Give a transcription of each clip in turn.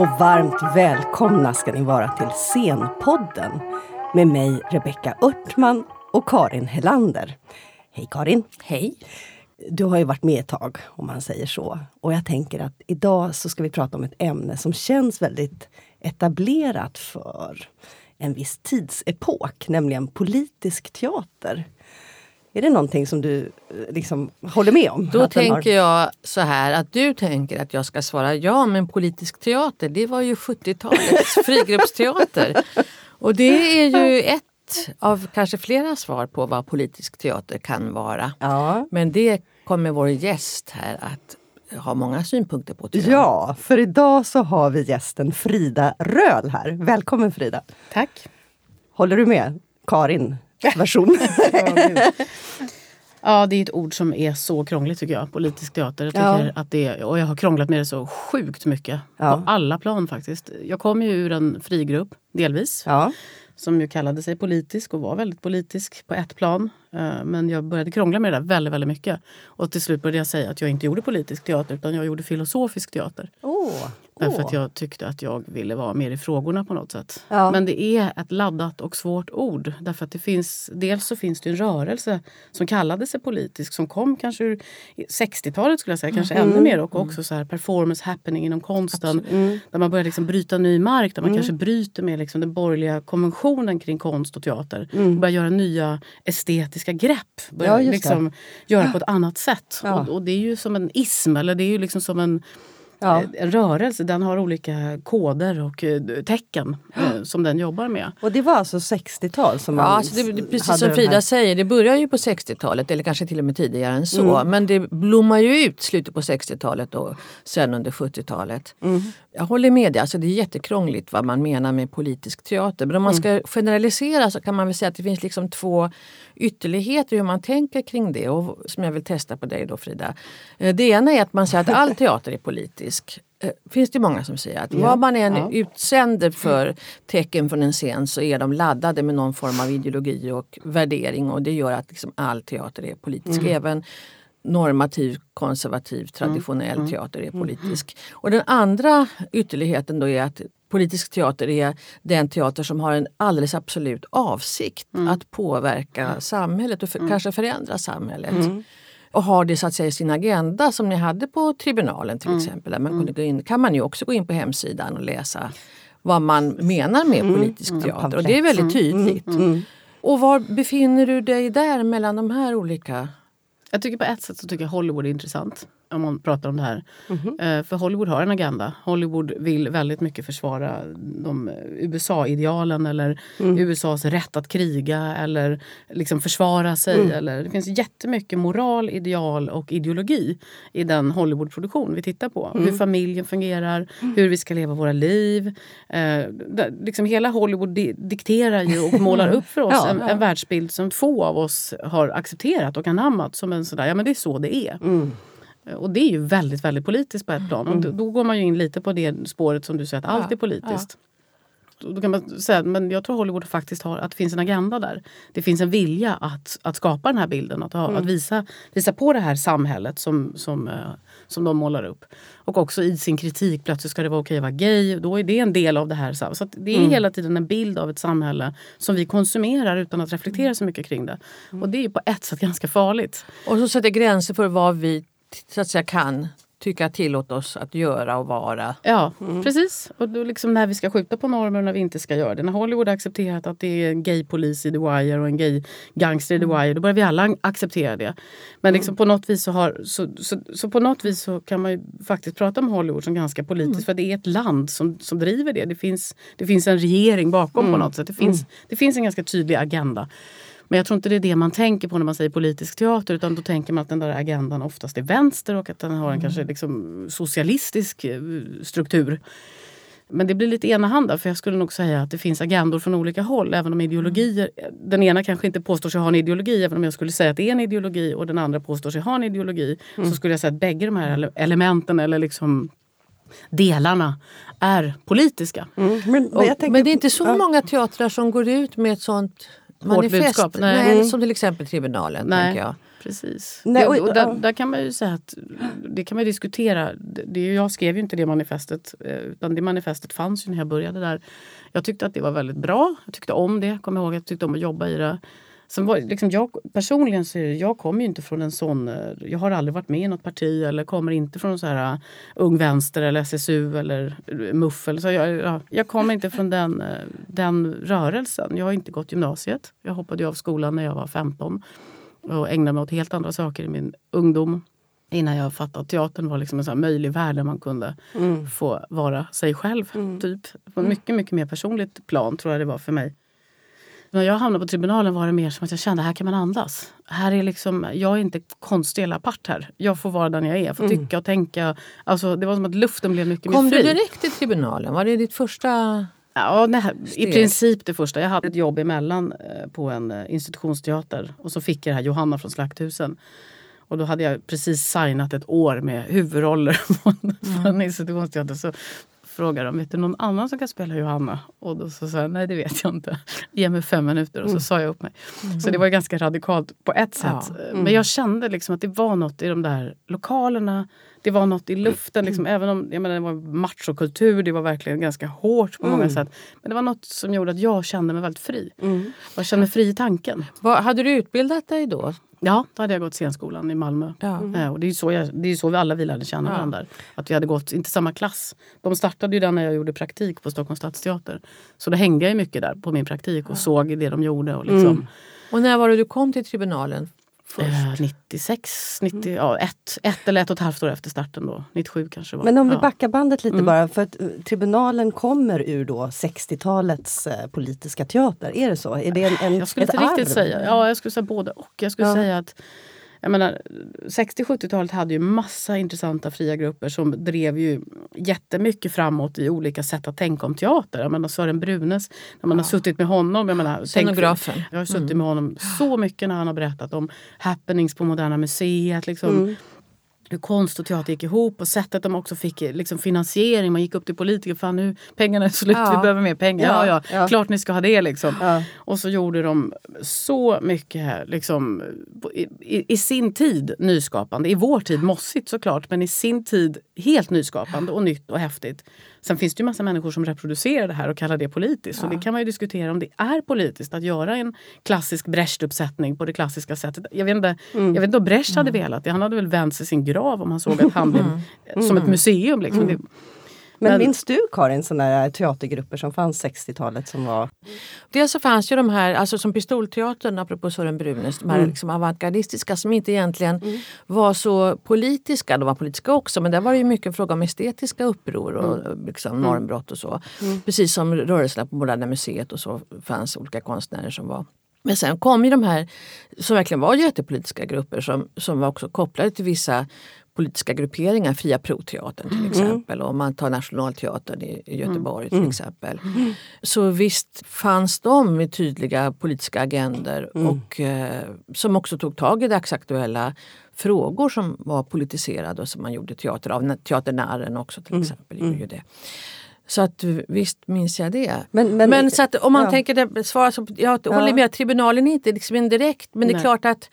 Och varmt välkomna ska ni vara till Scenpodden med mig Rebecka Örtman och Karin Helander. Hej Karin! Hej! Du har ju varit med ett tag om man säger så. Och jag tänker att idag så ska vi prata om ett ämne som känns väldigt etablerat för en viss tidsepok, nämligen politisk teater. Är det någonting som du eh, liksom håller med om? Då tänker har- jag så här att du tänker att jag ska svara ja, men politisk teater det var ju 70-talets frigruppsteater. Och det är ju ett av kanske flera svar på vad politisk teater kan vara. Ja. Men det kommer vår gäst här att ha många synpunkter på. jag. ja, för idag så har vi gästen Frida Röhl här. Välkommen Frida! Tack. Håller du med Karin version? Ja, det är ett ord som är så krångligt tycker jag. Politisk teater. Jag Ja. tycker att det, och jag har krånglat med det så sjukt mycket. Ja. På alla plan faktiskt. Jag kom ju ur en frigrupp, delvis. ja. Som ju kallade sig politisk och var väldigt politisk på ett plan. Eh, Men jag började krångla med det där väldigt, väldigt mycket. Och till slut började jag säga att jag inte gjorde politisk teater utan jag gjorde filosofisk teater. Åh, Därför att jag tyckte att jag ville vara mer i frågorna på något sätt. Ja. Men det är ett laddat och svårt ord. Därför att det finns, dels så finns det en rörelse som kallade sig politisk som kom kanske ur 60-talet skulle jag säga, kanske Mm. ännu mer. Och också så här performance happening inom konsten. Där man börjar liksom bryta ny mark, där man Mm. kanske bryter med liksom den borgerliga konventionen kring konst och teater. Mm. Börjar göra nya estetiska grepp. Börjar Ja, liksom göra på ett annat sätt. Ja. Och, och det är ju som en ism, eller det är ju liksom som en Ja. en rörelse den har olika koder och eh, tecken eh, som den jobbar med. Och det var alltså 60-tal som Ja, man alltså det, det, precis som Frida här- säger, det börjar ju på 60-talet eller kanske till och med tidigare än så. Men det blommar ju ut slutet på 60-talet och sen under 70-talet. Jag håller med dig, alltså det är jättekrångligt vad man menar med politisk teater. Men om man ska generalisera så kan man väl säga att det finns liksom två ytterligheter hur man tänker kring det och som jag vill testa på dig då Frida. Eh, Det ena är att man säger att all teater är politisk. Eh, finns det många som säger att vad man än Ja. utsänder för tecken från en scen så är de laddade med någon form av ideologi och värdering och det gör att liksom all teater är politisk. Även normativ, konservativ, traditionell teater är politisk. Och den andra ytterligheten då är att politisk teater är den teater som har en alldeles absolut avsikt att påverka samhället och för, kanske förändra samhället. Och har det så att säga i sin agenda som ni hade på tribunalen till exempel. Där man kunde gå in, kan man ju också gå in på hemsidan och läsa vad man menar med politisk teater. Och det är väldigt tydligt. Och var befinner du dig där mellan de här olika? Jag tycker på ett sätt så tycker jag Hollywood är intressant. Om man pratar om det här. Mhm. Eh, För Hollywood har en agenda. Hollywood vill väldigt mycket försvara de eh, USA-idealen eller Mm. USAs rätt att kriga eller liksom försvara sig. Mm. Eller, det finns jättemycket moral, ideal och ideologi i den Hollywoodproduktion vi tittar på. Mm. Hur familjen fungerar, hur vi ska leva våra liv. Eh, liksom hela Hollywood di dikterar ju och målar upp för oss Ja, en, ja. en världsbild som få av oss har accepterat och anammat som en sådär, ja men det är så det är. Mm. Och det är ju väldigt, väldigt politiskt på ett plan. Och då, då går man ju in lite på det spåret som du säger, att allt Ja, är politiskt. Då då kan man säga, men jag tror Hollywood faktiskt har, att det finns en agenda där. Det finns en vilja att, att skapa den här bilden, att, ha, att visa, visa på det här samhället som, som, eh, som de målar upp. Och också i sin kritik, plötsligt ska det vara okej att vara gay, då är det en del av det här. Så det är hela tiden en bild av ett samhälle som vi konsumerar utan att reflektera så mycket kring det. Och det är ju på ett sätt ganska farligt. Och så sätter gränser för vad vi så att säga, kan tycka tillåt oss att göra och vara. Ja, precis. Och då liksom när vi ska skjuta på normer och när vi inte ska göra det. När Hollywood har accepterat att det är en gay-polis i The Wire och en gay-gangster i The Wire, då börjar vi alla acceptera det. Men liksom på något vis så, har, så, så, så på något vis så kan man ju faktiskt prata om Hollywood som ganska politiskt. För det är ett land som, som driver det. Det finns, det finns en regering bakom på något sätt. Det finns, det finns en ganska tydlig agenda. Men jag tror inte det är det man tänker på när man säger politisk teater utan då tänker man att den där agendan oftast är vänster och att den har en kanske liksom socialistisk eh, struktur. Men det blir lite enahanda för jag skulle nog säga att det finns agendor från olika håll. Även om ideologier, den ena kanske inte påstår sig ha en ideologi även om jag skulle säga att det är en ideologi och den andra påstår sig ha en ideologi. Så skulle jag säga att bägge de här ele- elementen eller liksom delarna är politiska. Mm. Men, Och, jag tänker- men det är inte så många teatrar som går ut med ett sånt manifest. budskap, nej. Nej, Mm. Som till exempel Tribunalen. Nej. Jag. Precis. Nej, oj, och där, där kan man ju säga att det kan man diskutera. Det, jag skrev ju inte det manifestet eh, utan det manifestet fanns ju när jag började där. Jag tyckte att det var väldigt bra. Jag tyckte om det. Kommer ihåg, jag tyckte om att jobba i det. Sen var, liksom jag, personligen så jag kommer inte från en sån... eh, Jag har aldrig varit med i något parti eller kommer inte från så här uh, Ung Vänster eller SSU eller MUF. Eller så jag, ja, jag kommer inte från den, eh, den rörelsen. Jag har inte gått gymnasiet. Jag hoppade av skolan när jag var 15 och ägnade mig åt helt andra saker i min ungdom. Innan jag fattade att teatern var liksom en sån möjlig värld där man kunde få vara sig själv. Typ. På mycket, mycket mer personligt plan tror jag det var för mig. När jag hamnade på tribunalen var det mer som att jag kände här kan man andas. Här är liksom, jag är inte konstig eller apart här. Jag får vara den jag är, får tycka och tänka. Alltså, det var som att luften blev mycket Kom mer du fri. direkt till tribunalen? Var det ditt första... Ja, nej, I princip det första. Jag hade ett jobb emellan eh, på en eh, institutionsteater och så fick jag det här Johanna från Slakthusen. Och då hade jag precis signat ett år med huvudroller på en, på en institutionsteater. Så frågade de, vet du någon annan som kan spela Johanna? Och då så sa jag, nej det vet jag inte. Ge mig fem minuter och så sa jag upp mig. Så det var ganska radikalt på ett sätt. Ja. Men jag kände liksom att det var något i de där lokalerna. Det var något i luften, liksom, även om jag menar, det var machokultur, det var verkligen ganska hårt på många sätt. Men det var något som gjorde att jag kände mig väldigt fri. Jag kände mig fri i tanken. Vad, hade du utbildat dig då? Ja, då hade jag gått scenskolan i Malmö. Ja. Eh, Och det är ju så, jag, det är så vi alla vi lärde känna Ja. varandra. Att vi hade gått, inte samma klass. De startade ju den när jag gjorde praktik på Stockholms stadsteater. Så då hängde jag ju mycket där på min praktik och såg det de gjorde. Och liksom, Och när var det du kom till tribunalen? Först? eh, 96, 90, ja, ett, ett eller ett och ett halvt år efter starten då. 97 kanske var. Men om vi backar bandet Mm. lite bara, för att eh, tribunalen kommer ur då 60-talets eh, politiska teater. Är det så? Är det en, en, Jag skulle inte riktigt arv? säga. Ja, jag skulle säga både och. Jag skulle Ja. säga att jag menar, 60-70-talet hade ju massa intressanta fria grupper som drev ju jättemycket framåt i olika sätt att tänka om teater. Jag menar Sören Brunes, när man har suttit med honom. Jag menar, tänk- jag har suttit med honom så mycket när han har berättat om happenings på Moderna Museet. Liksom, Hur konst och teater gick ihop och sättet de också fick liksom, finansiering. Man gick upp till politiker. Fan nu pengarna är slut, Ja. vi behöver mer pengar. Ja, Ja, ja, klart ni ska ha det liksom. Ja. Och så gjorde de så mycket liksom, i, i, i sin tid nyskapande. I vår tid mossigt såklart, men i sin tid helt nyskapande och nytt och häftigt. Sen finns det ju massa människor som reproducerar det här och kallar det politiskt. Och det kan man ju diskutera om det är politiskt att göra en klassisk Brecht-uppsättning på det klassiska sättet. Jag vet inte, jag vet inte om Brecht hade velat det. Han hade väl vänt sig i sin grav om han såg att han blev som ett museum. Liksom. Det, Men Men- minns du Karin sådana där teatergrupper som fanns 60-talet som var... Dels så fanns ju de här, alltså som Pistolteatern, apropå Sören Brunes, de här liksom avantgardistiska som inte egentligen var så politiska. De var politiska också men där var det ju mycket fråga om estetiska uppror och liksom normbrott och så. Precis som rörelserna på Moderna Museet och så fanns olika konstnärer som var men sen kom ju de här som verkligen var jättepolitiska grupper som, som var också kopplade till vissa politiska grupperingar, Fria Proteatern till exempel och om man tar Nationalteatern i, i Göteborg till exempel. Så visst fanns de med tydliga politiska agender och eh, som också tog tag i dagsaktuella frågor som var politiserade och som man gjorde teater av. Teaternären också till exempel gjorde ju det. Så att visst minns jag det. Men- men- så att om man ja. tänker det, svara så, jag håller med, tribunalen är inte liksom en direkt, men det är Nej. klart att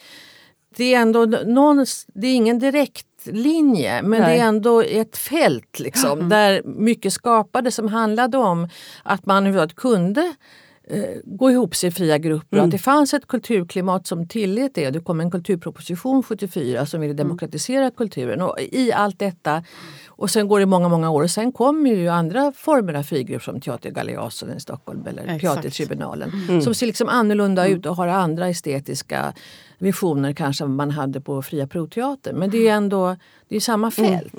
det är ändå någon, det är ingen direkt linje men Nej. det är ändå ett fält liksom, där mycket skapades som handlade om att man överhuvudtaget kunde eh, gå ihop sig i fria grupper. Att det fanns ett kulturklimat som tillät det. Det kom en kulturproposition 74 som ville demokratisera kulturen. Och I allt detta, och sen går det många, många år och sen kommer ju andra former av frigrupper som Teater Galeasen i Stockholm eller Exakt. Teatertribunalen. Som ser liksom annorlunda ut och har andra estetiska visioner kanske man hade på Fria Proteatern. Men det är ändå det är samma fält.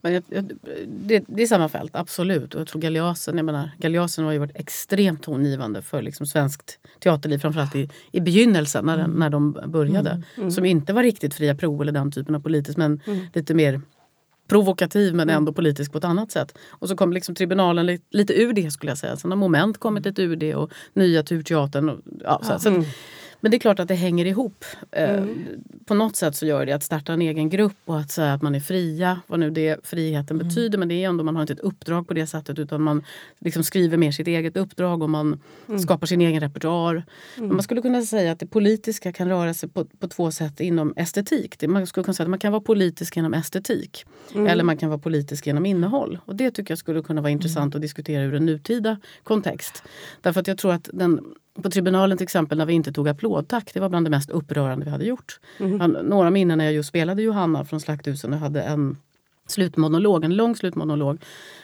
Men jag, jag, det, det är samma fält, absolut. Och jag tror Galeasen, jag menar, Galeasen har ju varit extremt tongivande för liksom svenskt teaterliv, framförallt i, i begynnelsen när, den- när de började. Som inte var riktigt fria prov eller den typen av politiskt, men lite mer provokativ men ändå politisk på ett annat sätt. Och så kom liksom tribunalen lite, lite ur det skulle jag säga. Sen har Moment kommit lite ur det och Nya Turteatern. Och, ja, så, så att, Men det är klart att det hänger ihop. Eh, På något sätt så gör det att starta en egen grupp och att säga att man är fria, vad nu det friheten betyder. Men det är ändå, man har inte ett uppdrag på det sättet utan man liksom skriver mer sitt eget uppdrag och man skapar sin egen repertoar. Men man skulle kunna säga att det politiska kan röra sig på, på två sätt inom estetik. Det, man skulle kunna säga att man kan vara politisk genom estetik eller man kan vara politisk genom innehåll. Och det tycker jag skulle kunna vara intressant att diskutera ur en nutida kontext. Därför att jag tror att den, på tribunalen till exempel när vi inte tog applådtack, det var bland det mest upprörande vi hade gjort. Jag har Några minnen när jag just spelade Johanna från Slakthusen och hade en slutmonolog, en lång slutmonolog.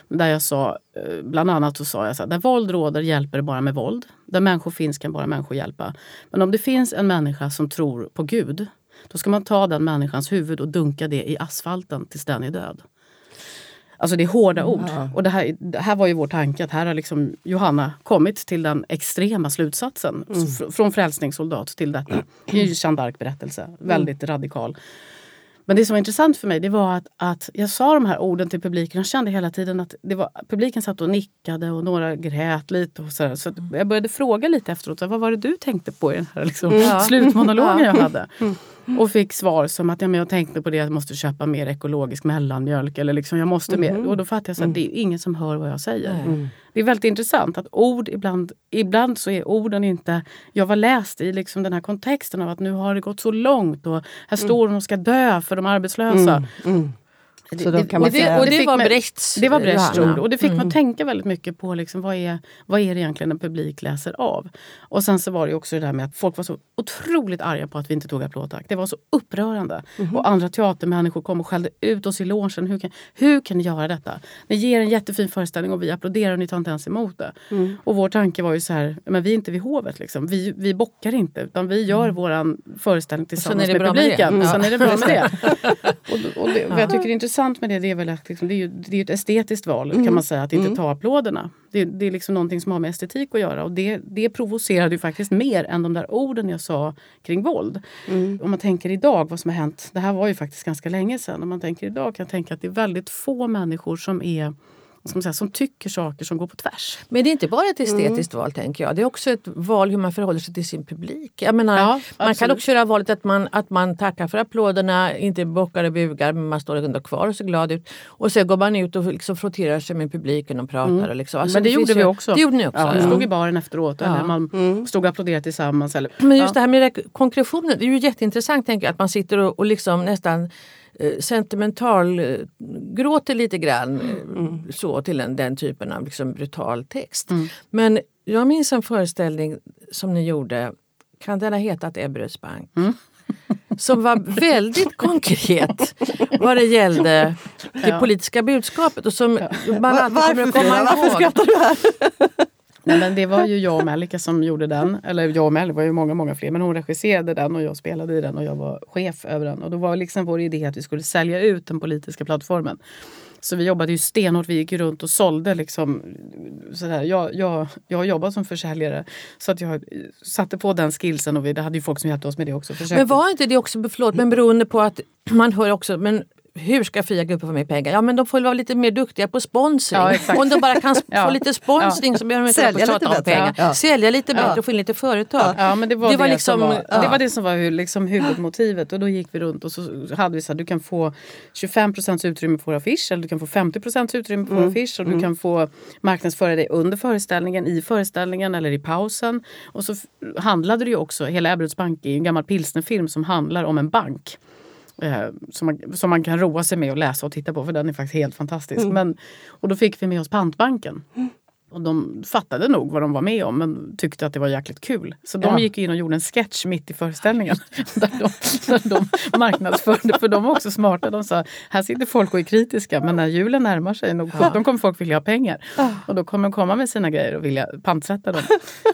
Där jag sa, eh, bland annat så sa jag så här, där våld råder hjälper det bara med våld. Där människor finns kan bara människor hjälpa. Men om det finns en människa som tror på Gud, då ska man ta den människans huvud och dunka det i asfalten tills den är död. Alltså det är hårda ord. Och det här, det här var ju vår tanke att här har liksom Johanna kommit till den extrema slutsatsen. Fr- Från frälsningssoldat till detta. Det är ju Jeanne d'Arc-berättelse. Väldigt radikal. Men det som var intressant för mig det var att, att jag sa de här orden till publiken och kände hela tiden att det var, publiken satt och nickade och några grät lite. Och så där. så att jag började fråga lite efteråt, vad var det du tänkte på i den här liksom, slutmonologen jag hade? Och fick svar som att ja, men jag tänkte på det, jag måste köpa mer ekologisk mellanmjölk. Eller liksom, jag måste mer. Och då fattade jag så att det är ingen som hör vad jag säger. Det är väldigt intressant att ord ibland, ibland så är orden inte... Jag var läst i liksom den här kontexten av att nu har det gått så långt och här står de och ska dö för de arbetslösa. Så då kan man det, säga... och det var Brechts Det var Brechts ord och det fick mig att tänka väldigt mycket på liksom, vad, är, vad är det egentligen en publik läser av. Och sen så var det också det där med att folk var så otroligt arga på att vi inte tog applådtack. Det var så upprörande. Och andra teatermänniskor kom och skällde ut oss i logen. Hur kan, hur kan ni göra detta? Ni ger en jättefin föreställning och vi applåderar och ni tar inte ens emot det. Och vår tanke var ju så här, men vi är inte vid hovet liksom. Vi, vi bockar inte utan vi gör våran föreställning tillsammans är det med bra med det. publiken. Mm. Sen är det bra med det. Och, och det, vad jag tycker är intressant med det, det är väl att liksom, det är ju det är ett estetiskt val kan man säga, att inte ta applåderna. Det, det är liksom någonting som har med estetik att göra och det, det provocerade ju faktiskt mer än de där orden jag sa kring våld. Om man tänker idag vad som har hänt, det här var ju faktiskt ganska länge sedan, om man tänker idag kan jag tänka att det är väldigt få människor som är man säga, som tycker saker som går på tvärs. Men det är inte bara ett estetiskt val tänker jag. Det är också ett val hur man förhåller sig till sin publik. Jag menar, Ja, man kan också göra valet att man, att man tackar för applåderna, inte bockar och bugar men man står ändå kvar och ser glad ut. Och sen går man ut och liksom frotterar sig med publiken och pratar. Och liksom. Alltså, Men det, finns gjorde vi ju- också. Det gjorde ni också. Ja, ja. stod i baren efteråt eller man stod och applåderade tillsammans. Eller, Men just ja. det här med konkretionen, det är ju jätteintressant tänker jag, att man sitter och, och liksom nästan sentimental eh, gråter lite grann eh, så till en, den typen av liksom, brutal text. Men jag minns en föreställning som ni gjorde, kan den ha hetat Ebberöds bank? Som var väldigt konkret vad det gällde det Ja. politiska budskapet och som man alltid kommer varför? Varför ihåg. skrattar du här? Nej, men det var ju jag och Melika som gjorde den. Eller jag och Mel, var ju många, många fler. Men hon regisserade den och jag spelade i den och jag var chef över den. Och då var liksom vår idé att vi skulle sälja ut den politiska plattformen. Så vi jobbade ju stenhårt. Vi gick runt och sålde. Liksom, sådär. Jag, jag, jag har jobbat som försäljare. Så att jag satte på den skillsen och vi, det hade ju folk som hjälpte oss med det också. Försökte. Men var inte det också, förlåt, men beroende på att man hör också, men hur ska fria grupper få mer pengar? Ja men de får väl vara lite mer duktiga på sponsring. Ja. Om de bara kan Ja. få lite sponsring så behöver de inte Sälja lite om pengar. Ja. Sälja lite bättre Ja. och få in lite företag. Ja, men det var det, Det var liksom- som var, ja. det, var det som var liksom huvudmotivet. Och då gick vi runt och så hade vi så här, du kan få 25% utrymme på vår affisch eller du kan få 50% utrymme på vår affisch och du kan få marknadsföra dig under föreställningen, i föreställningen eller i pausen. Och så handlade det ju också, hela Ebberöds bank är en gammal pilsnerfilm som handlar om en bank. Eh, som, man, som man kan roa sig med och läsa och titta på för den är faktiskt helt fantastisk. Men, och då fick vi med oss Pantbanken. Och de fattade nog vad de var med om men tyckte att det var jäkligt kul. Så de Ja. gick in och gjorde en sketch mitt i föreställningen. där, de, där de marknadsförde, för de var också smarta. De sa, här sitter folk och är kritiska men när julen närmar sig, nog, de kommer folk vilja ha pengar. Och då kommer de komma med sina grejer och vilja pantsätta dem.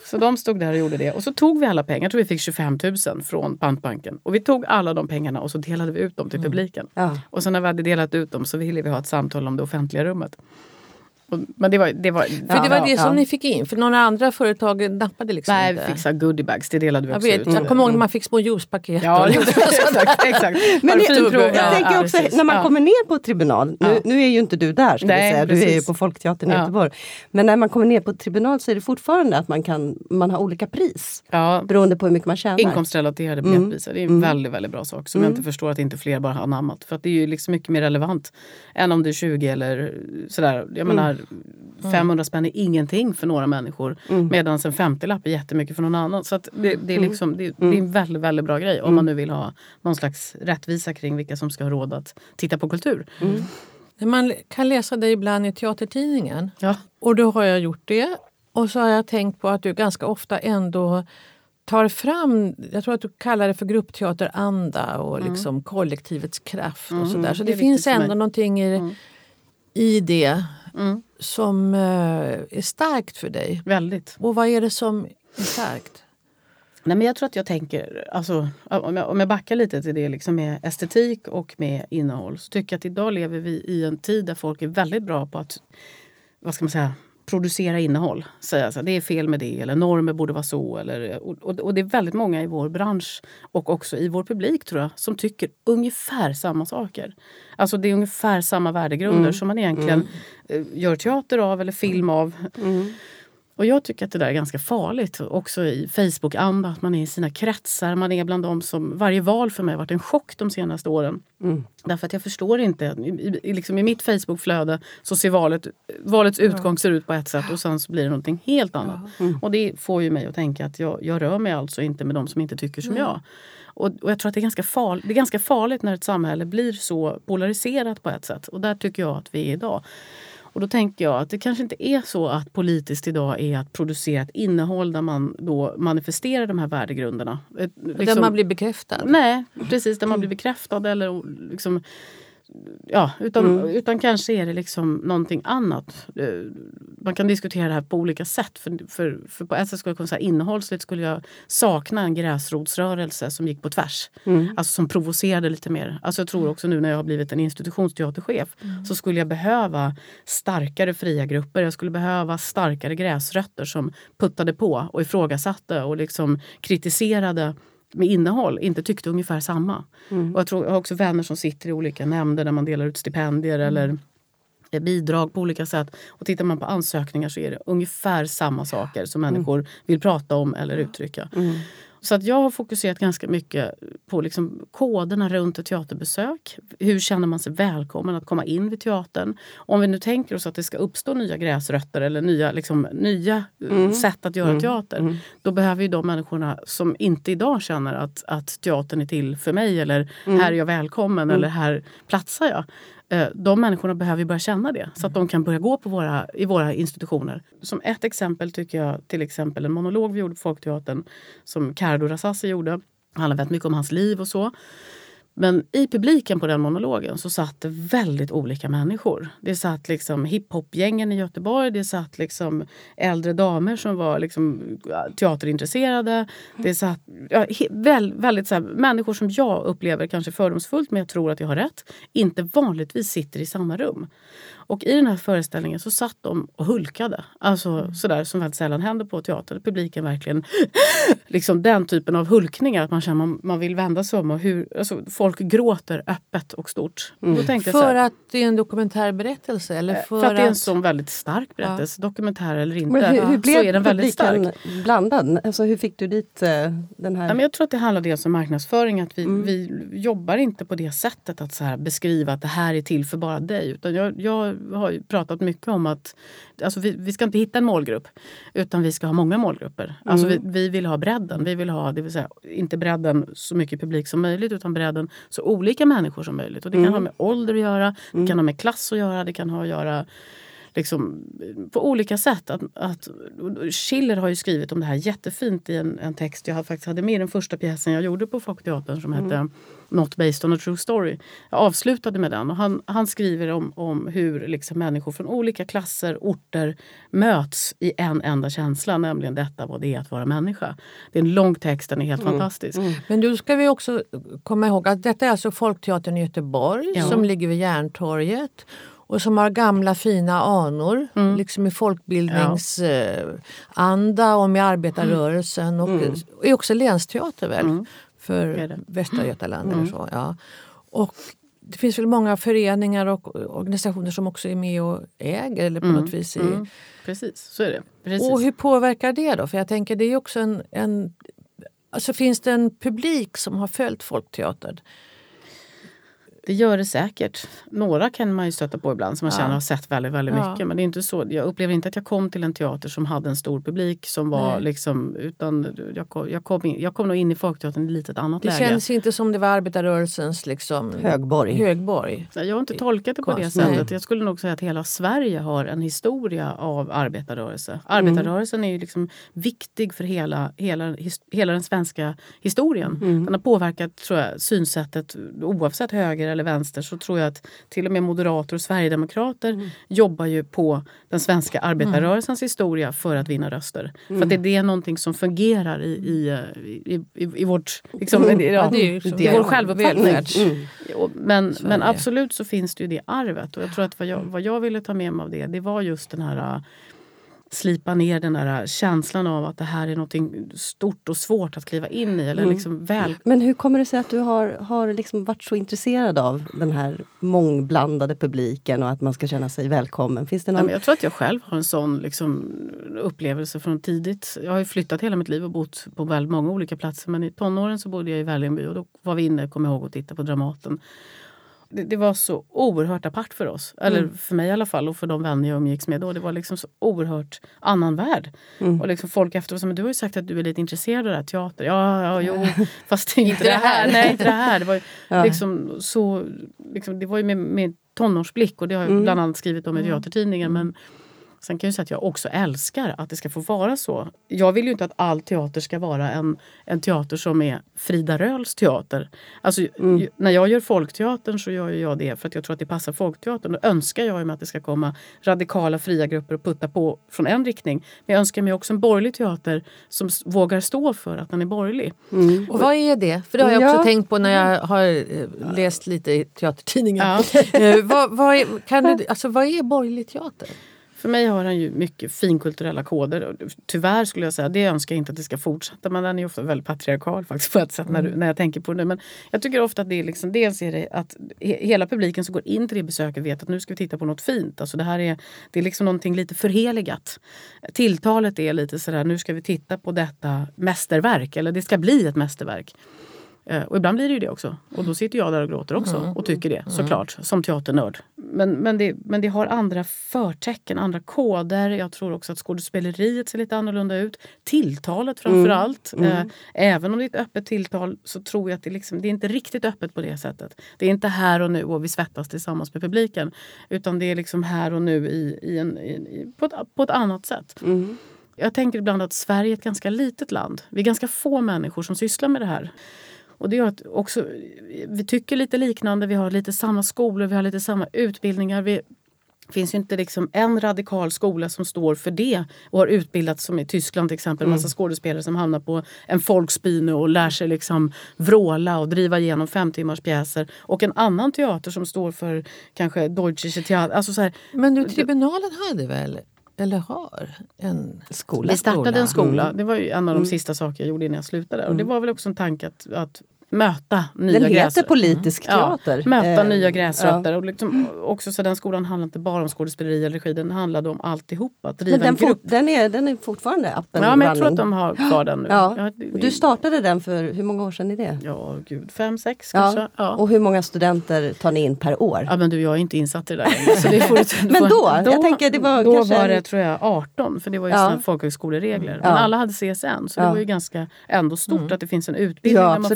Så de stod där och gjorde det. Och så tog vi alla pengar, jag tror vi fick 25 000 från pantbanken. Och vi tog alla de pengarna och så delade vi ut dem till publiken. Ja. Och sen när vi hade delat ut dem så ville vi ha ett samtal om det offentliga rummet. Men det var det, var, För det var det som ni fick in, för några andra företag nappade liksom Nej, inte. vi fick så goodiebags, det delade vi jag också vet, ut. jag kommer ihåg när man fick små juicepaket. Ja, det exakt. exakt. Men jag, jag Ja, tänker ja, också, precis. när man Ja. kommer ner på tribunal, nu, Ja. nu är ju inte du där ska Nej, säga, du är ju precis. på Folkteatern i Ja. Göteborg. Men när man kommer ner på tribunal så är det fortfarande att man, kan, man har olika pris Ja, beroende på hur mycket man tjänar. Inkomstrelaterade Mm. biljettpriser. Det är en väldigt, väldigt bra sak som jag inte förstår att inte fler bara har anammat. För att det är ju liksom mycket mer relevant än om du är 20 eller sådär. Jag menar, 500 spänn är ingenting för några människor medan en 50-lapp är jättemycket för någon annan. Så det, det, är liksom, det, det är en väldigt, väldigt bra grej om man nu vill ha någon slags rättvisa kring vilka som ska ha råd att titta på kultur. Man kan läsa dig ibland i teatertidningen. Ja. Och då har jag gjort det. Och så har jag tänkt på att du ganska ofta ändå tar fram, jag tror att du kallar det för gruppteateranda och liksom kollektivets kraft och sådär. Så det det, finns ändå någonting i, i det Mm. Som eh, är starkt för dig. Väldigt. Och vad är det som är starkt? Nej, men jag tror att jag tänker, alltså, om, jag, om jag backar lite till det liksom med estetik och med innehåll så tycker jag att idag lever vi i en tid där folk är väldigt bra på att vad ska man säga, producera innehåll. Säga så här, det är fel med det eller normer borde vara så. Eller, och, och, det är väldigt många i vår bransch och också i vår publik tror jag som tycker ungefär samma saker. Alltså det är ungefär samma värdegrunder som man egentligen eh, gör teater av eller film av. Och jag tycker att det där är ganska farligt. Också i Facebook-anda, att man är i sina kretsar. Man är bland dem som... Varje val för mig har varit en chock de senaste åren. Därför att jag förstår inte. I, i, liksom I mitt Facebook-flöde så ser valet, valets utgång ser ut på ett sätt och sen så blir det någonting helt annat. Och det får ju mig att tänka att jag, jag rör mig alltså inte med de som inte tycker som jag. Och, och jag tror att det är, ganska farligt, det är ganska farligt när ett samhälle blir så polariserat på ett sätt. Och där tycker jag att vi är idag. Och då tänker jag att det kanske inte är så att politiskt idag är att producera ett innehåll där man då manifesterar de här värdegrunderna. Ett, Där liksom- man blir bekräftad. Nej, precis. Där man blir bekräftad eller liksom... Ja, utan, utan kanske är det liksom någonting annat. Eh, Man kan diskutera det här på olika sätt. För, för, för på ett sätt skulle jag kunna säga innehållsligt skulle jag sakna en gräsrotsrörelse som gick på tvärs. Alltså som provocerade lite mer. Alltså jag tror också nu när jag har blivit en institutionsteaterchef så skulle jag behöva starkare fria grupper. Jag skulle behöva starkare gräsrötter som puttade på och ifrågasatte och liksom kritiserade med innehåll inte tyckte ungefär samma. Och jag, tror, jag har också vänner som sitter i olika nämnder där man delar ut stipendier eller eh, bidrag på olika sätt. Och tittar man på ansökningar så är det ungefär samma saker som människor vill prata om eller uttrycka. Så att jag har fokuserat ganska mycket på liksom koderna runt ett teaterbesök. Hur känner man sig välkommen att komma in vid teatern? Om vi nu tänker oss att det ska uppstå nya gräsrötter eller nya, liksom, nya eh, sätt att göra teater. Då behöver ju de människorna som inte idag känner att, att teatern är till för mig eller här är jag välkommen eller här platsar jag. Eh, de människorna behöver ju börja känna det så att de kan börja gå på våra, i våra institutioner. Som ett exempel tycker jag till exempel en monolog vi gjorde på Folkteatern som Cardo Rassassi gjorde. Det handlar väldigt mycket om hans liv och så. Men i publiken på den monologen så satt det väldigt olika människor. Det satt liksom hiphopgängen i Göteborg, det satt liksom äldre damer som var liksom teaterintresserade. Det satt ja, väl, väldigt så här, människor som jag upplever kanske fördomsfullt, men jag tror att jag har rätt, inte vanligtvis sitter i samma rum. Och i den här föreställningen så satt de och hulkade. Alltså sådär som väldigt sällan händer på teater. Publiken verkligen liksom den typen av hulkningar. Att man känner man, man vill vända sig om. Och hur, alltså, folk gråter öppet och stort. Så För här, att det är en dokumentär berättelse? Eller Eh, för, för att det är en sån väldigt stark berättelse, dokumentär eller inte, Men hur, hur så blev är den väldigt stark. blandad? Alltså, hur fick du dit eh, den här... Ja, men jag tror att det handlar dels om marknadsföring. Att vi, vi jobbar inte på det sättet att så här beskriva att det här är till för bara dig. Utan jag, jag har ju pratat mycket om att alltså vi, vi ska inte hitta en målgrupp utan vi ska ha många målgrupper. Alltså vi, vi vill ha bredden. Vi vill ha det vill säga, inte bredden så mycket publik som möjligt utan bredden så olika människor som möjligt. Och det kan ha med ålder att göra, det kan ha med klass att göra, det kan ha att göra liksom, på olika sätt. Att, att, Schiller har ju skrivit om det här jättefint i en, en text jag faktiskt hade med i den första pjäsen jag gjorde på Folkteatern som hette Not based on a true story. Jag avslutade med den och han, han skriver om, om hur liksom människor från olika klasser, orter möts i en enda känsla, nämligen detta vad det är att vara människa. Det är en lång text, den är helt fantastisk. Men då ska vi också komma ihåg att detta är alltså Folkteatern i Göteborg Ja. som ligger vid Järntorget. Och som har gamla fina anor, Mm. liksom i folkbildningsanda och med arbetarrörelsen. Och är också länsteater väl? Mm. För Det är det. Västra Götaland eller så. Ja. Och det finns väl många föreningar och organisationer som också är med och äger eller på något vis. Mm. Precis, så är det. Precis. och hur påverkar det då? För jag tänker det är också en, en Alltså finns det en publik som har följt Folkteatern? Det gör det säkert. Några kan man ju stöta på ibland som man Ja. känner har sett väldigt, väldigt Ja. mycket. Men det är inte så. Jag upplever inte att jag kom till en teater som hade en stor publik. som var Nej. liksom, utan jag kom, jag, kom in, jag kom nog in i Folkteatern i ett litet annat Det läge. känns inte som det var arbetarrörelsens liksom, Högborg. högborg. Jag har inte tolkat det på det sättet. Nej. Jag skulle nog säga att hela Sverige har en historia av arbetarrörelse. Arbetarrörelsen är ju liksom viktig för hela, hela, his- hela den svenska historien. Den har påverkat tror jag, synsättet oavsett höger eller vänster. Så tror jag att till och med moderater och sverigedemokrater jobbar ju på den svenska arbetarrörelsens historia för att vinna röster. För att det, det är någonting som fungerar i, i, i, i, i vårt... Liksom, ja, Ja, det är ju i vår självuppfattning. Jo, Men, men absolut så finns det ju det arvet. Och jag tror att vad jag, vad jag ville ta med mig av det, det var just den här slipa ner den där äh, känslan av att det här är något stort och svårt att kliva in i. Eller liksom väl, Men hur kommer det sig att du har, har liksom varit så intresserad av den här mångblandade publiken och att man ska känna sig välkommen? Finns det Nej, någon... men jag tror att jag själv har en sån liksom, upplevelse från tidigt. Jag har ju flyttat hela mitt liv och bott på väldigt många olika platser. Men i tonåren så bodde jag i Vällingby och då var vi inne, kommer ihåg, och tittade på Dramaten. Det, det var så oerhört apart för oss. Eller för mig i alla fall och för de vänner jag umgicks med då. Det var liksom så oerhört annan värld. Och liksom folk efteråt sa, men du har ju sagt att du är lite intresserad av det här teater. Ja, ja, jo. Fast inte det här. Nej, inte det här. Det var ju Ja. liksom så, liksom, det var ju med, med tonårsblick och det har jag bland annat skrivit om i teatertidningen. Men sen kan jag säga att jag också älskar att det ska få vara så. Jag vill ju inte att all teater ska vara en, en teater som är Frida Röhls teater. Alltså, ju, när jag gör folkteatern så gör jag det för att jag tror att det passar folkteatern. Då önskar jag mig att det ska komma radikala fria grupper och putta på från en riktning. Men jag önskar mig också en borgerlig teater som vågar stå för att den är borgerlig. Och vad är det? För det har jag också Ja. tänkt på när jag har eh, läst lite i teatertidningar. Eh, vad, vad, är, kan du, alltså, vad är borgerlig teater? För mig har den ju mycket finkulturella koder. Tyvärr skulle jag säga, det önskar jag inte att det ska fortsätta. Men den är ofta väldigt patriarkal faktiskt på ett sätt när, du, när jag tänker på det. Men jag tycker ofta att det är liksom, dels är det att he, hela publiken som går in till det besöket vet att nu ska vi titta på något fint. Alltså det här är, det är liksom någonting lite förheligat. Tilltalet är lite sådär, nu ska vi titta på detta mästerverk. Eller det ska bli ett mästerverk. Eh, Och ibland blir det ju det också. Och då sitter jag där och gråter också och tycker det såklart, som teaternörd. Men, men, det, men det har andra förtecken, andra koder. Jag tror också att skådespeleriet ser lite annorlunda ut. Tilltalet framför allt. Eh, även om det är ett öppet tilltal så tror jag att det, liksom, det är inte riktigt öppet på det sättet. Det är inte här och nu och vi svettas tillsammans med publiken. Utan det är liksom här och nu i, i en, i, på, ett, på ett annat sätt. Jag tänker ibland att Sverige är ett ganska litet land. Vi är ganska få människor som sysslar med det här. Och det gör att också, vi tycker lite liknande, vi har lite samma skolor, vi har lite samma utbildningar. Vi, det finns ju inte liksom en radikal skola som står för det och har utbildat som i Tyskland till exempel. En massa skådespelare som hamnar på en folksbühne och lär sig liksom vråla och driva igenom fem timmars pjäser. Och en annan teater som står för kanske Deutsche Theater. Alltså så här, Men du, tribunalen hade väl, eller har, en Skola. vi startade en skola. Det var ju en av de sista saker jag gjorde innan jag slutade. Och det var väl också en tanke att, att möta nya Den heter gräsrötter. politisk teater. Ja, möta Eh, nya gräsrötter. Och liksom, också så den skolan handlade inte bara om skådespeleri eller regi, den handlade om alltihop. Att driva Men den, en grupp. den, är, den är fortfarande and Ja, men jag tror att de har kvar den nu. Ja. det- Du startade den för, hur många år sedan är det? Ja, gud, fem, sex kanske. Ja. Ja. Och hur många studenter tar ni in per år? Ja men du, jag är inte insatt i det där så det får du, du Men får- då? Jag tänker det var då kanske var det tror jag 18, för det var ju Ja. folkhögskoleregler. Men Ja. alla hade CSN, så det Ja. var ju ganska ändå stort att det finns en utbildning Ja, där man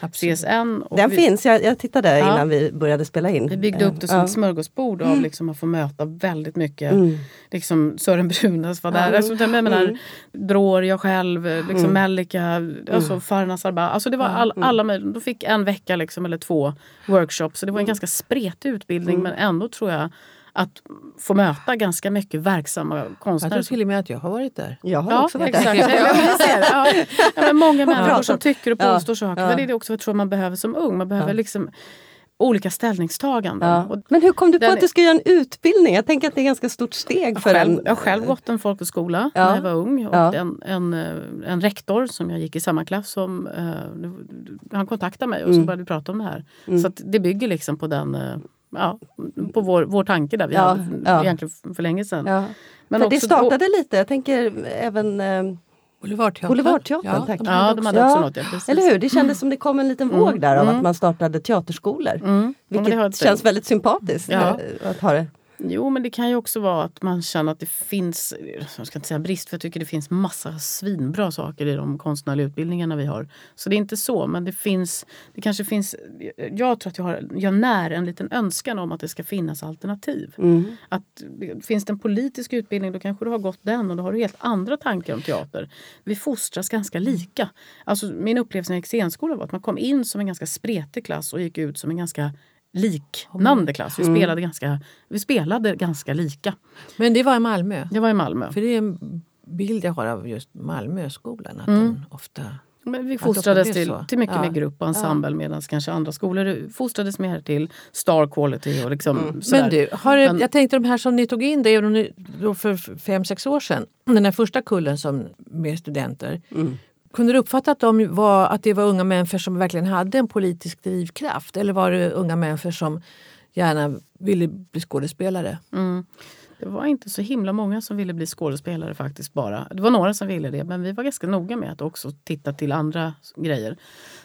absolut. CSN. Och Den vi, finns, jag, jag tittade Ja. innan vi började spela in. vi byggde upp det som Ja. ett smörgåsbord av liksom att få möta väldigt mycket. Mm. Liksom Sören Brunas var där. Alltså, jag menar, Drår, jag själv, liksom Mm. Mellika, alltså Farnas Arba. Alltså det var all, alla möjliga. De fick en vecka liksom, eller två workshops. Så det var Mm. en ganska spretig utbildning men ändå tror jag att få möta ganska mycket verksamma Jag konstnärer. tror till och med att jag har varit där. Jag har Ja, också varit exakt. där. Ja, men många människor som tycker och Ja, påstår saker. ja. Men det är det också jag tror man behöver som ung. Man behöver liksom olika ställningstaganden. Ja. Men hur kom du på den att du ska göra en utbildning? Jag tänker att det är ett ganska stort steg för själv, en... jag har själv gått en folkhögskola Ja. när jag var ung. Och Ja. en, en, eh, en rektor som jag gick i samma klass som, eh, han kontaktade mig och Mm. så började vi prata om det här. Så att det bygger liksom på den eh, Ja, på vår, vår tanke där vi Ja, hade för, ja. egentligen för, länge sedan. Ja. Men för det startade lite, jag tänker även eh, Boulevardteatern. Boulevardteatern, tack. Ja, de hade Ja. också något. Ja, precis. Eller hur? Det kändes som det kom en liten våg där av mm. att man startade teaterskolor. Mm. Vilket känns väldigt sympatiskt Ja. att ha det. Jo, men det kan ju också vara att man känner att det finns, jag ska inte säga brist, för jag tycker det finns massa svinbra saker i de konstnärliga utbildningarna vi har. Så det är inte så, men det finns, det kanske finns, jag tror att jag, har, jag när en liten önskan om att det ska finnas alternativ. Mm. Att, finns det en politisk utbildning då kanske du har gått den och då har du helt andra tankar om teater. Vi fostras ganska lika. Alltså, min upplevelse när jag gick scenskola var att man kom in som en ganska spretig klass och gick ut som en ganska liknande klass. Vi, spelade ganska, vi spelade ganska lika. Men det var i Malmö. Det var i Malmö. För det är en bild jag har av just Malmöskolan. Att Mm. den ofta... Men vi fostrades till, så. till mycket Ja. mer grupp och ensemble medan kanske andra skolor fostrades mer till star quality och liksom sådär. Men du, har Men- jag tänkte de här som ni tog in det då för fem, sex år sedan. Den här första kullen som, med studenter. Mm. Kunde du uppfatta att, de var, att det var unga människor som verkligen hade en politisk drivkraft? Eller var det unga människor som gärna ville bli skådespelare? Mm. Det var inte så himla många som ville bli skådespelare faktiskt bara. Det var några som ville det men vi var ganska noga med att också titta till andra grejer.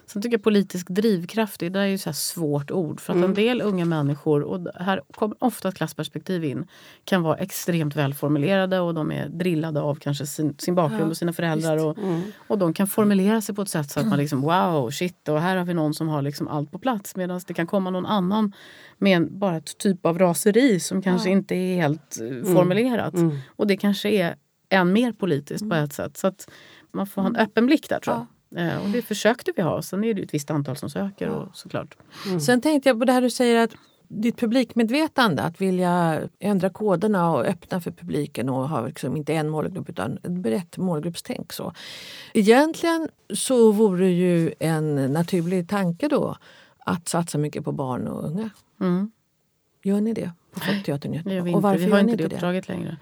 Sen tycker jag politisk drivkraft, det där är ju så svårt ord. För att en del unga människor, och här kommer ofta ett klassperspektiv in, kan vara extremt välformulerade och de är drillade av kanske sin, sin bakgrund och sina föräldrar. Och, och de kan formulera sig på ett sätt så att man liksom wow, shit, och här har vi någon som har liksom allt på plats. Medan det kan komma någon annan med en, bara ett typ av raseri som kanske inte är helt eh, formulerat. Och det kanske är än mer politiskt på ett sätt. Så att man får ha en öppen blick där tror jag. Eh, och det försökte vi ha. Sen är det ett visst antal som söker och såklart. Sen tänkte jag på det här du säger att ditt publikmedvetande, att vilja ändra koderna och öppna för publiken och ha liksom inte en målgrupp utan ett brett målgruppstänk. Så. Egentligen så vore ju en naturlig tanke då att satsa mycket på barn och unga. Mm. Gör ni det på Det gör vi, Göteborg? Och varför vi har inte det uppdraget längre.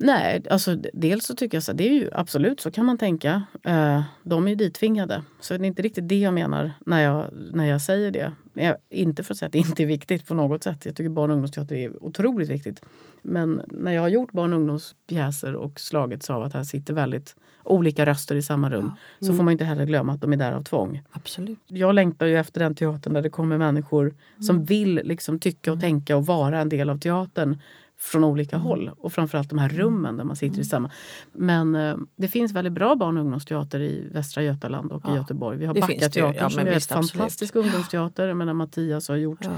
Nej, alltså dels så tycker jag så det är ju absolut så kan man tänka. Eh, de är ju ditvingade. Så det är inte riktigt det jag menar när jag, när jag säger det. Jag, inte för att säga att det inte är viktigt på något sätt. Jag tycker barn och ungdomsteater är otroligt viktigt. Men när jag har gjort barn och ungdomspjäser och slagits av att här sitter väldigt olika röster i samma rum så får man inte heller glömma att de är där av tvång. Absolut. Jag längtar ju efter den teatern där det kommer människor som vill liksom tycka och tänka och vara en del av teatern från olika håll. Och framförallt de här rummen där man sitter i samma. Men eh, det finns väldigt bra barn och ungdomsteater i Västra Götaland och i Ja, Göteborg. Vi har. Backateatern Ja, som är visst, absolut. fantastisk ungdomsteater. Jag menar, Mattias har gjort Ja.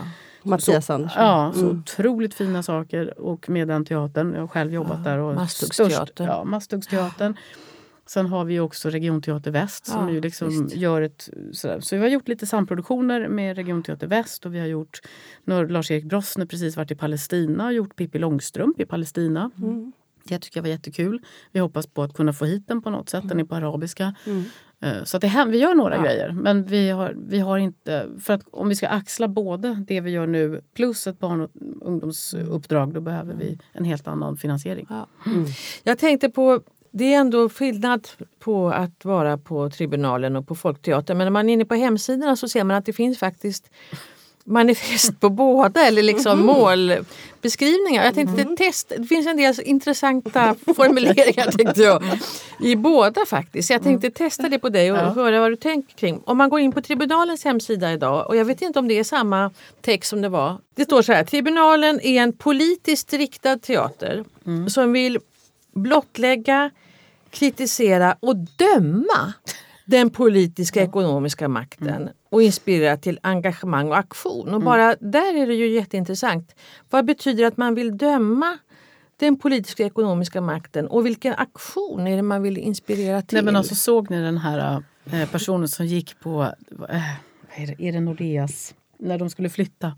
Mattias Andersson. Ja, så Mm. otroligt fina saker. Och med den teatern, jag har själv jobbat där. Och Masthuggsteatern. störst- Ja, Masthuggsteatern. Sen har vi också Regionteater Väst som Ja, ju liksom gör ett... Sådär. Så vi har gjort lite samproduktioner med Regionteater Väst och vi har gjort... Nu har Lars-Erik Brossner precis varit i Palestina och gjort Pippi Långstrump i Palestina. Mm. Det tycker jag var jättekul. Vi hoppas på att kunna få hit den på något sätt. Den är på arabiska. Mm. Eh, Så att det vi gör några Ja. grejer. Men vi har, vi har inte... För att om vi ska axla både det vi gör nu plus ett barn och ungdomsuppdrag då behöver vi en helt annan finansiering. Ja. Jag tänkte på, det är ändå skillnad på att vara på Tribunalen och på Folkteatern. Men när man är inne på hemsidorna så ser man att det finns faktiskt manifest på båda eller liksom målbeskrivningar. Jag tänkte det, test, det finns en del intressanta formuleringar tänkte jag, i båda faktiskt. Så jag tänkte testa det på dig och Ja. höra vad du tänker kring. Om man går in på Tribunalens hemsida idag och jag vet inte om det är samma text som det var. Det står så här, Tribunalen är en politiskt riktad teater som vill blottlägga, kritisera och döma den politiska ekonomiska makten och inspirera till engagemang och aktion. Och bara där är det ju jätteintressant. Vad betyder att man vill döma den politiska ekonomiska makten och vilken aktion är det man vill inspirera till? Nej, men alltså, såg ni den här eh, personen som gick på, eh, är det, är det Nordeas, när de skulle flytta?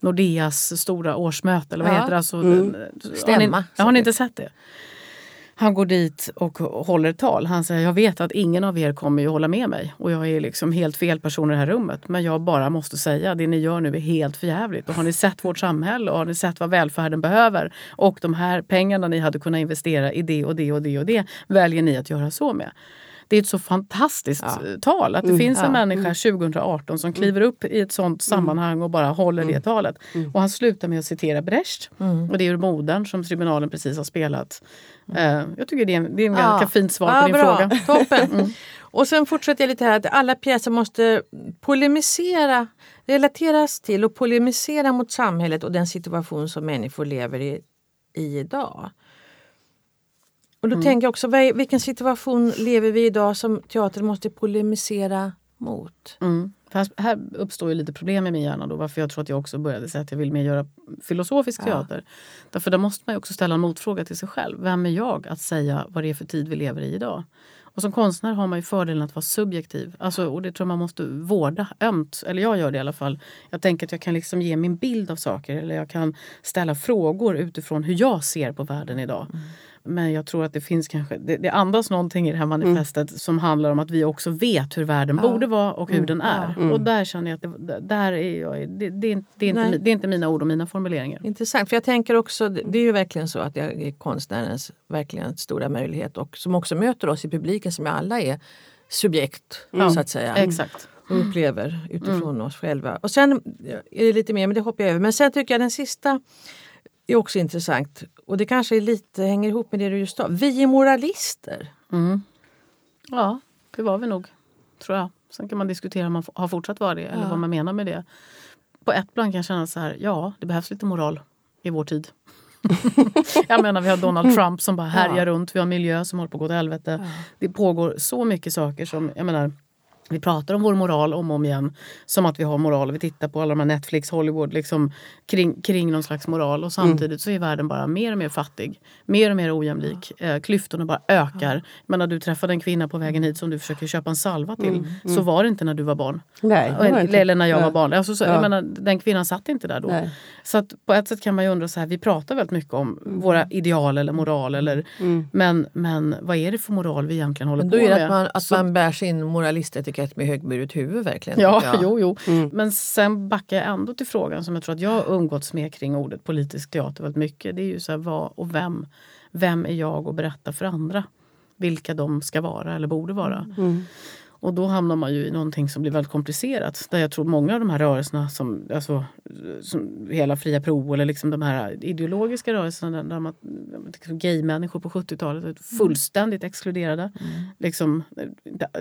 Nordeas stora årsmöte, eller vad Ja. heter det? Alltså, Mm. den- Har ni, Stämma, har ni inte sett det? Han går dit och håller ett tal. Han säger, jag vet att ingen av er kommer att hålla med mig och jag är liksom helt fel person i det här rummet. Men jag bara måste säga, det ni gör nu är helt förjävligt. Och har ni sett vårt samhälle och har ni sett vad välfärden behöver och de här pengarna ni hade kunnat investera i det och det och det och det väljer ni att göra så med det är ett så fantastiskt ja. tal. Att det mm, finns en ja, människa 2018 mm. som mm. kliver upp i ett sånt mm. sammanhang och bara håller det talet. Och han slutar med att citera Brecht. Och det är ur Modern som tribunalen precis har spelat. Uh, jag tycker det är, det är en ganska fint svar på din bra. fråga. Toppen! Och sen fortsätter jag lite här att alla pjäser måste polemisera, relateras till och polemisera mot samhället och den situation som människor lever i, i idag. Och då mm. tänker jag också, vilken situation lever vi i idag som teatern måste polemisera mot? Mm. Fast här uppstår ju lite problem i min hjärna då varför jag tror att jag också började säga att jag vill mer göra filosofisk teater. Ja. Därför där måste man också ställa en motfråga till sig själv. Vem är jag att säga vad det är för tid vi lever i idag? Och som konstnär har man ju fördelen att vara subjektiv. Alltså, och det tror jag man måste vårda ömt. Eller jag gör det i alla fall. Jag tänker att jag kan liksom ge min bild av saker. Eller jag kan ställa frågor utifrån hur jag ser på världen idag. Mm. Men jag tror att det finns kanske, det, det andas någonting i det här mm. manifestet mm. som handlar om att vi också vet hur världen ja. borde vara och hur mm. den är. Mm. Och där känner jag att det, där är jag, det, det, är, det, är inte, det är inte mina ord och mina formuleringar. Intressant, för jag tänker också, det är ju verkligen så att jag är konstnärens verkligen stora möjlighet och som också möter oss i publiken som alla är subjekt så att säga. Exakt och upplever utifrån mm. oss själva. Och sen är det lite mer, men det hoppar jag över. Men sen tycker jag den sista är också intressant. Och det kanske lite hänger ihop med det du just sa. Vi är moralister. Mm. Ja, det var vi nog, tror jag. Sen kan man diskutera om man har fortsatt vara det eller vad man menar med det. På ett plan kan jag känna så här, ja, det behövs lite moral i vår tid. jag menar, vi har Donald Trump som bara härjar ja. runt. Vi har miljö som håller på att gå till helvete. Ja. Det pågår så mycket saker som, jag menar, vi pratar om vår moral om och om igen som att vi har moral. Vi tittar på alla de här Netflix, Hollywood liksom, kring, kring någon slags moral. Och samtidigt mm. så är världen bara mer och mer fattig. Mer och mer ojämlik. Eh, klyftorna bara ökar. Men när du träffade en kvinna på vägen hit som du försöker köpa en salva till mm. Mm. så var det inte när du var barn. Nej, var Eller när jag Nej. var barn. Alltså, så, ja. jag menar, den kvinnan satt inte där då. Nej. Så att på ett sätt kan man ju undra, så här, vi pratar väldigt mycket om mm. våra ideal eller moral. Eller, mm. men, men vad är det för moral vi egentligen håller men på med? Då är det att man, att man bär sin moralistetikett etikett med högburet huvud verkligen. Ja, jo, jo. Mm. Men sen backar jag ändå till frågan som jag tror att jag har umgåtts med kring ordet politisk teater väldigt mycket. Det är ju så här, vad och vem. Vem är jag att berätta för andra vilka de ska vara eller borde vara? Mm. Och då hamnar man ju i någonting som blir väldigt komplicerat. Där jag tror många av de här rörelserna, som, alltså, som hela Fria Pro eller liksom de här ideologiska rörelserna där man, liksom gay-människor på 70-talet är fullständigt exkluderade. Mm. Liksom,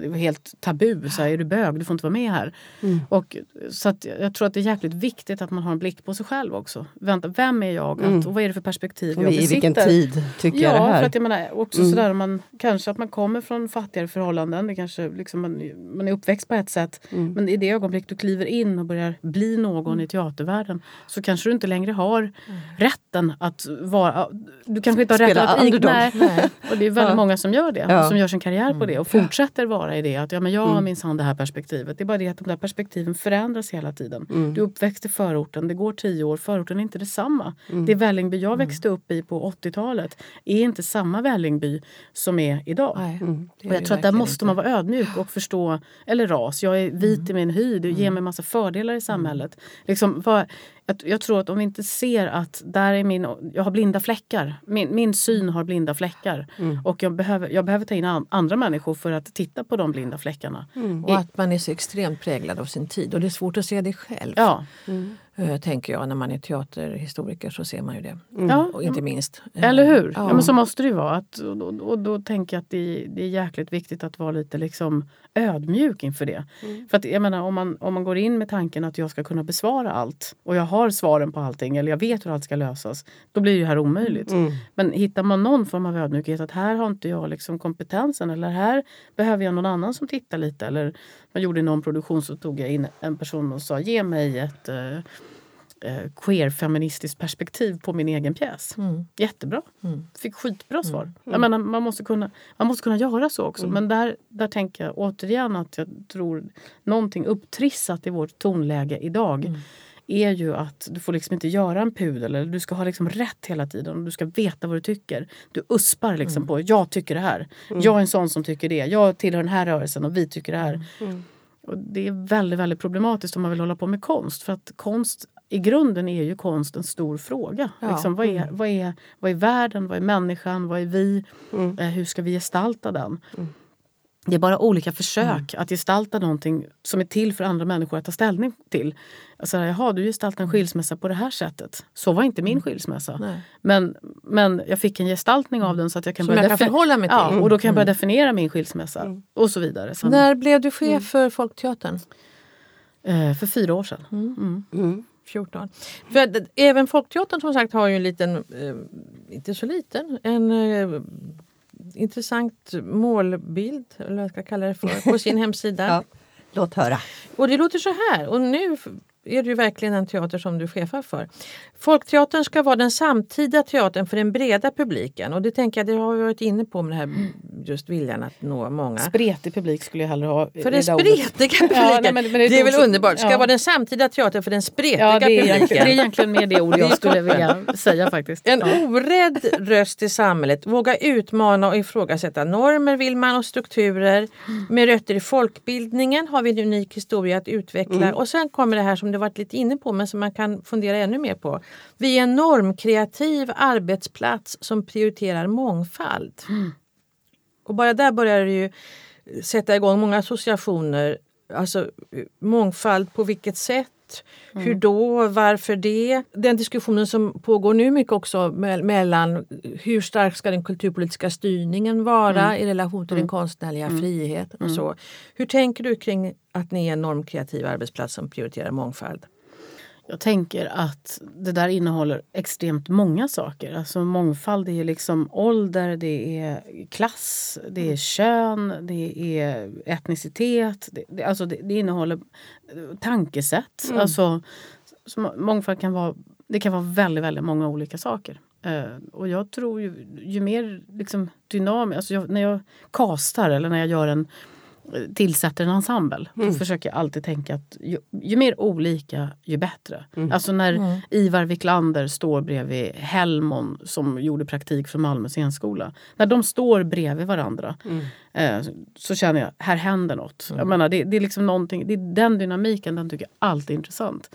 det var helt tabu. Så här, är du bög? Du får inte vara med här. Mm. Och, så att jag tror att det är jäkligt viktigt att man har en blick på sig själv också. Vänta, vem är jag? Mm. och vad är det för perspektiv jag besitter? I vilken tid tycker ja, jag det här? För att jag menar, också mm. sådär, man, kanske att man kommer från fattigare förhållanden. Det kanske liksom man, man är uppväxt på ett sätt. Mm. Men i det ögonblick du kliver in och börjar bli någon mm. i teatervärlden så kanske du inte längre har mm. rätten att vara... Du kanske inte har rätten att... Nej. nej. Och det är väldigt ja. många som gör det. Ja. Som gör sin karriär på det och mm. fortsätter vara i det. Att ja, men jag har mm. minsann det här perspektivet. Det är bara det att de där perspektiven förändras hela tiden. Mm. Du är uppväxt i förorten, det går tio år. Förorten är inte detsamma. Mm. Det Vällingby jag växte upp i på 80-talet är inte samma Vällingby som är idag. Mm. Och jag tror att där måste man vara ödmjuk och förstå eller ras. Jag är vit mm. i min hy, det ger mm. mig massa fördelar i samhället. Liksom, vad, jag, jag, tror att om vi inte ser att där är min, jag har blinda fläckar. Min, min syn har blinda fläckar. Mm. Och jag behöver, jag behöver ta in andra människor för att titta på de blinda fläckarna. Mm. Och att man är så extremt präglad av sin tid. Och det är svårt att se det själv. Ja. Mm. Uh, tänker jag. När man är teaterhistoriker så ser man ju det. Mm. Ja. Och inte minst. Eller hur? Ja. ja. men så måste det ju vara. Att, och, och, och, då tänker jag att det, det är jäkligt viktigt att vara lite liksom ödmjuk inför det. Mm. För att jag menar, om man, om man går in med tanken att jag ska kunna besvara allt och jag har svaren på allting eller jag vet hur allt ska lösas. Då blir det här omöjligt. Mm. Men hittar man någon form av ödmjukhet att här har inte jag liksom kompetensen eller här behöver jag någon annan som tittar lite. Eller man gjorde någon produktion så tog jag in en person och sa ge mig ett uh, eh, queer-feministiskt perspektiv på min egen pjäs. Mm. Jättebra. Mm. Fick skitbra svar. Mm. Jag menar, man, måste kunna, man måste kunna göra så också. Mm. Men där, där tänker jag återigen att jag tror någonting upptrissat i vårt tonläge idag mm. är ju att du får liksom inte göra en pudel. Eller du ska ha liksom rätt hela tiden och du ska veta vad du tycker. Du uspar liksom på jag tycker det här. Jag är en sån som tycker det. Jag tillhör den här rörelsen och vi tycker det här. Och det är väldigt, väldigt problematiskt om man vill hålla på med konst. För att konst i grunden är ju konst en stor fråga. Ja. Liksom, vad, är, vad, är, vad är världen? Vad är människan? Vad är vi? Eh, hur ska vi gestalta den? Det är bara olika försök att gestalta någonting som är till för andra människor att ta ställning till. Alltså, jaha, du gestaltar en skilsmässa på det här sättet. Så var inte min skilsmässa. Nej. Men, men jag fick en gestaltning av den så att jag kan Som börja jag kan förhålla mig till. Ja, och då kan jag börja definiera min skilsmässa. Och så vidare. Så, När blev du chef för Folkteatern? eh, för fyra år sedan. Mm. 14. För att, även Folkteatern som sagt har ju en liten, eh, inte så liten, en eh, intressant målbild, eller vad jag ska kalla det för, på sin hemsida. Ja. Låt höra. Och det låter så här, och nu är det ju verkligen en teater som du chefar för. Folkteatern ska vara den samtida teatern för den breda publiken och det tänker jag, det har vi varit inne på med det här just viljan att nå många. Spretig publik skulle jag hellre ha. i För den spretiga publiken. Ja, nej, men- men det är det är väl som- underbart. Ska ja. vara den samtida teatern för den spretiga Ja, det är, publiken. det är egentligen mer det ord jag skulle vilja säga faktiskt. En Ja. orädd röst i samhället, våga utmana och ifrågasätta normer vill man och strukturer. Med rötter i folkbildningen har vi en unik historia att utveckla. Och sen kommer det här som du varit lite inne på men som man kan fundera ännu mer på. Vi är en normkreativ arbetsplats som prioriterar mångfald. Och bara där börjar det ju sätta igång många associationer. Alltså eh, mångfald på vilket sätt? Hur då? Varför det? Den diskussionen som pågår nu mycket också me- mellan hur stark ska den kulturpolitiska styrningen vara i relation till den konstnärliga friheten och så. Hur tänker du kring att ni är en normkreativ arbetsplats som prioriterar mångfald? Jag tänker att det där innehåller extremt många saker. Alltså mångfald är liksom ålder, det är klass, det är kön, det är etnicitet. Det, det, alltså det, det innehåller eh, tankesätt. Alltså, så må- mångfald kan vara, det kan vara väldigt, väldigt många olika saker. Eh, och jag tror ju, ju mer liksom dynamiskt, alltså jag, när jag kastar eller när jag gör en tillsätter en ensemble. Då försöker jag alltid tänka att ju, ju mer olika ju bättre. Alltså när Ivar Wiklander står bredvid Helmon som gjorde praktik från Malmö scenskola. När de står bredvid varandra eh, så känner jag här händer något. Jag menar, det, det är liksom någonting, det är den dynamiken den tycker jag alltid är intressant.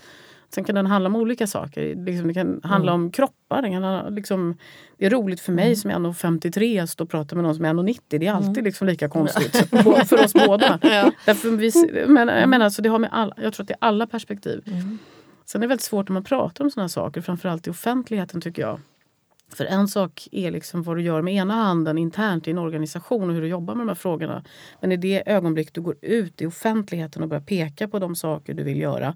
Sen kan den handla om olika saker. Liksom, det kan handla om kroppar. Det, kan, liksom, det är roligt för mig som är 1,53 att stå och prata med någon som är 1,90. Det är alltid liksom lika konstigt så för, oss båda. Därför vi, men, jag, menar, alltså, det har med alla, jag tror att det är alla perspektiv. Sen är det väldigt svårt när man pratar om såna saker, framförallt i offentligheten tycker jag. För en sak är liksom vad du gör med ena handen internt i en organisation och hur du jobbar med de här frågorna. Men i det ögonblick du går ut i offentligheten och börjar peka på de saker du vill göra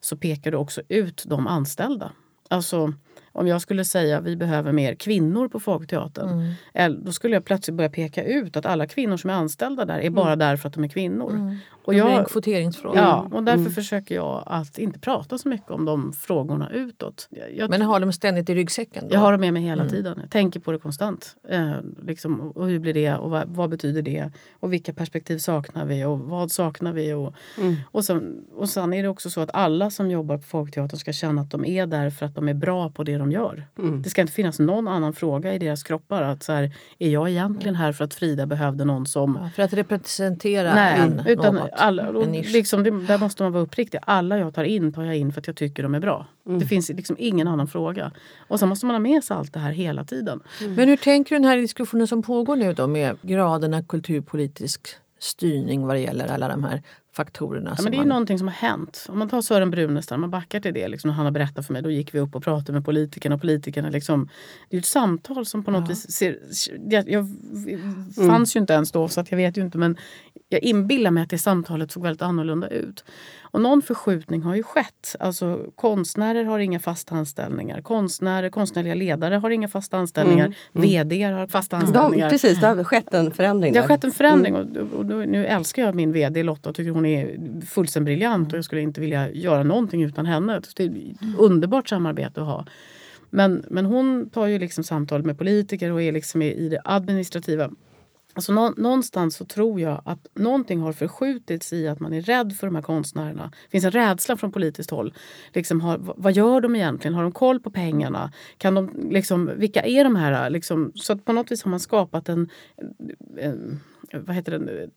så pekar du också ut de anställda. Alltså om jag skulle säga vi behöver mer kvinnor på Folkteatern. eller Då skulle jag plötsligt börja peka ut att alla kvinnor som är anställda där är bara där för att de är kvinnor. Och Det blir en jag, kvoteringsfråga. Ja, och därför försöker jag att inte prata så mycket om de frågorna utåt. Jag, jag, Men har de ständigt i ryggsäcken? Då? jag har dem med mig hela tiden. Jag tänker på det konstant. Eh, liksom, och hur blir det och vad, vad betyder det? Och vilka perspektiv saknar vi och vad saknar vi? Och, och, sen, och sen är det också så att alla som jobbar på Folkteatern ska känna att de är där för att de är bra på det de gör. Det ska inte finnas någon annan fråga i deras kroppar. Att så här, är jag egentligen här för att Frida behövde någon som Ja, För att representera Nej, en, utan något, alla, och en nisch. liksom, det, där måste man vara uppriktig. Alla jag tar in tar jag in för att jag tycker de är bra. Mm. Det finns liksom ingen annan fråga. Och sen måste man ha med sig allt det här hela tiden. Men hur tänker du den här diskussionen som pågår nu då med graden av kulturpolitisk styrning vad det gäller alla de här faktorerna? Ja, men det är man... någonting som har hänt. Om man tar Sören Brunestam, man backar till det. Liksom, han har berättat för mig, då gick vi upp och pratade med politikerna. Och politikerna liksom, det är ett samtal som på något vis ser... Jag, jag fanns ju inte ens då, så att jag vet ju inte. Men jag inbillar mig att det samtalet såg väldigt annorlunda ut. Och någon förskjutning har ju skett. Alltså, konstnärer har inga fasta anställningar. Konstnärer, konstnärliga ledare har inga fasta anställningar. VD har fasta De, anställningar. precis, det har skett en förändring. Det har där. skett en förändring och, och nu, nu älskar jag min vd Lotta och tycker hon är fullständigt briljant och jag skulle inte vilja göra någonting utan henne. Det är ett underbart samarbete att ha. Men, men hon tar ju liksom samtal med politiker och är liksom i, i det administrativa. Alltså nå, någonstans så tror jag att någonting har förskjutits i att man är rädd för de här konstnärerna. Det finns en rädsla från politiskt håll. Liksom har, vad gör de egentligen? Har de koll på pengarna? Kan de, liksom, vilka är de här? Liksom, så att på något vis har man skapat en, en vad heter det,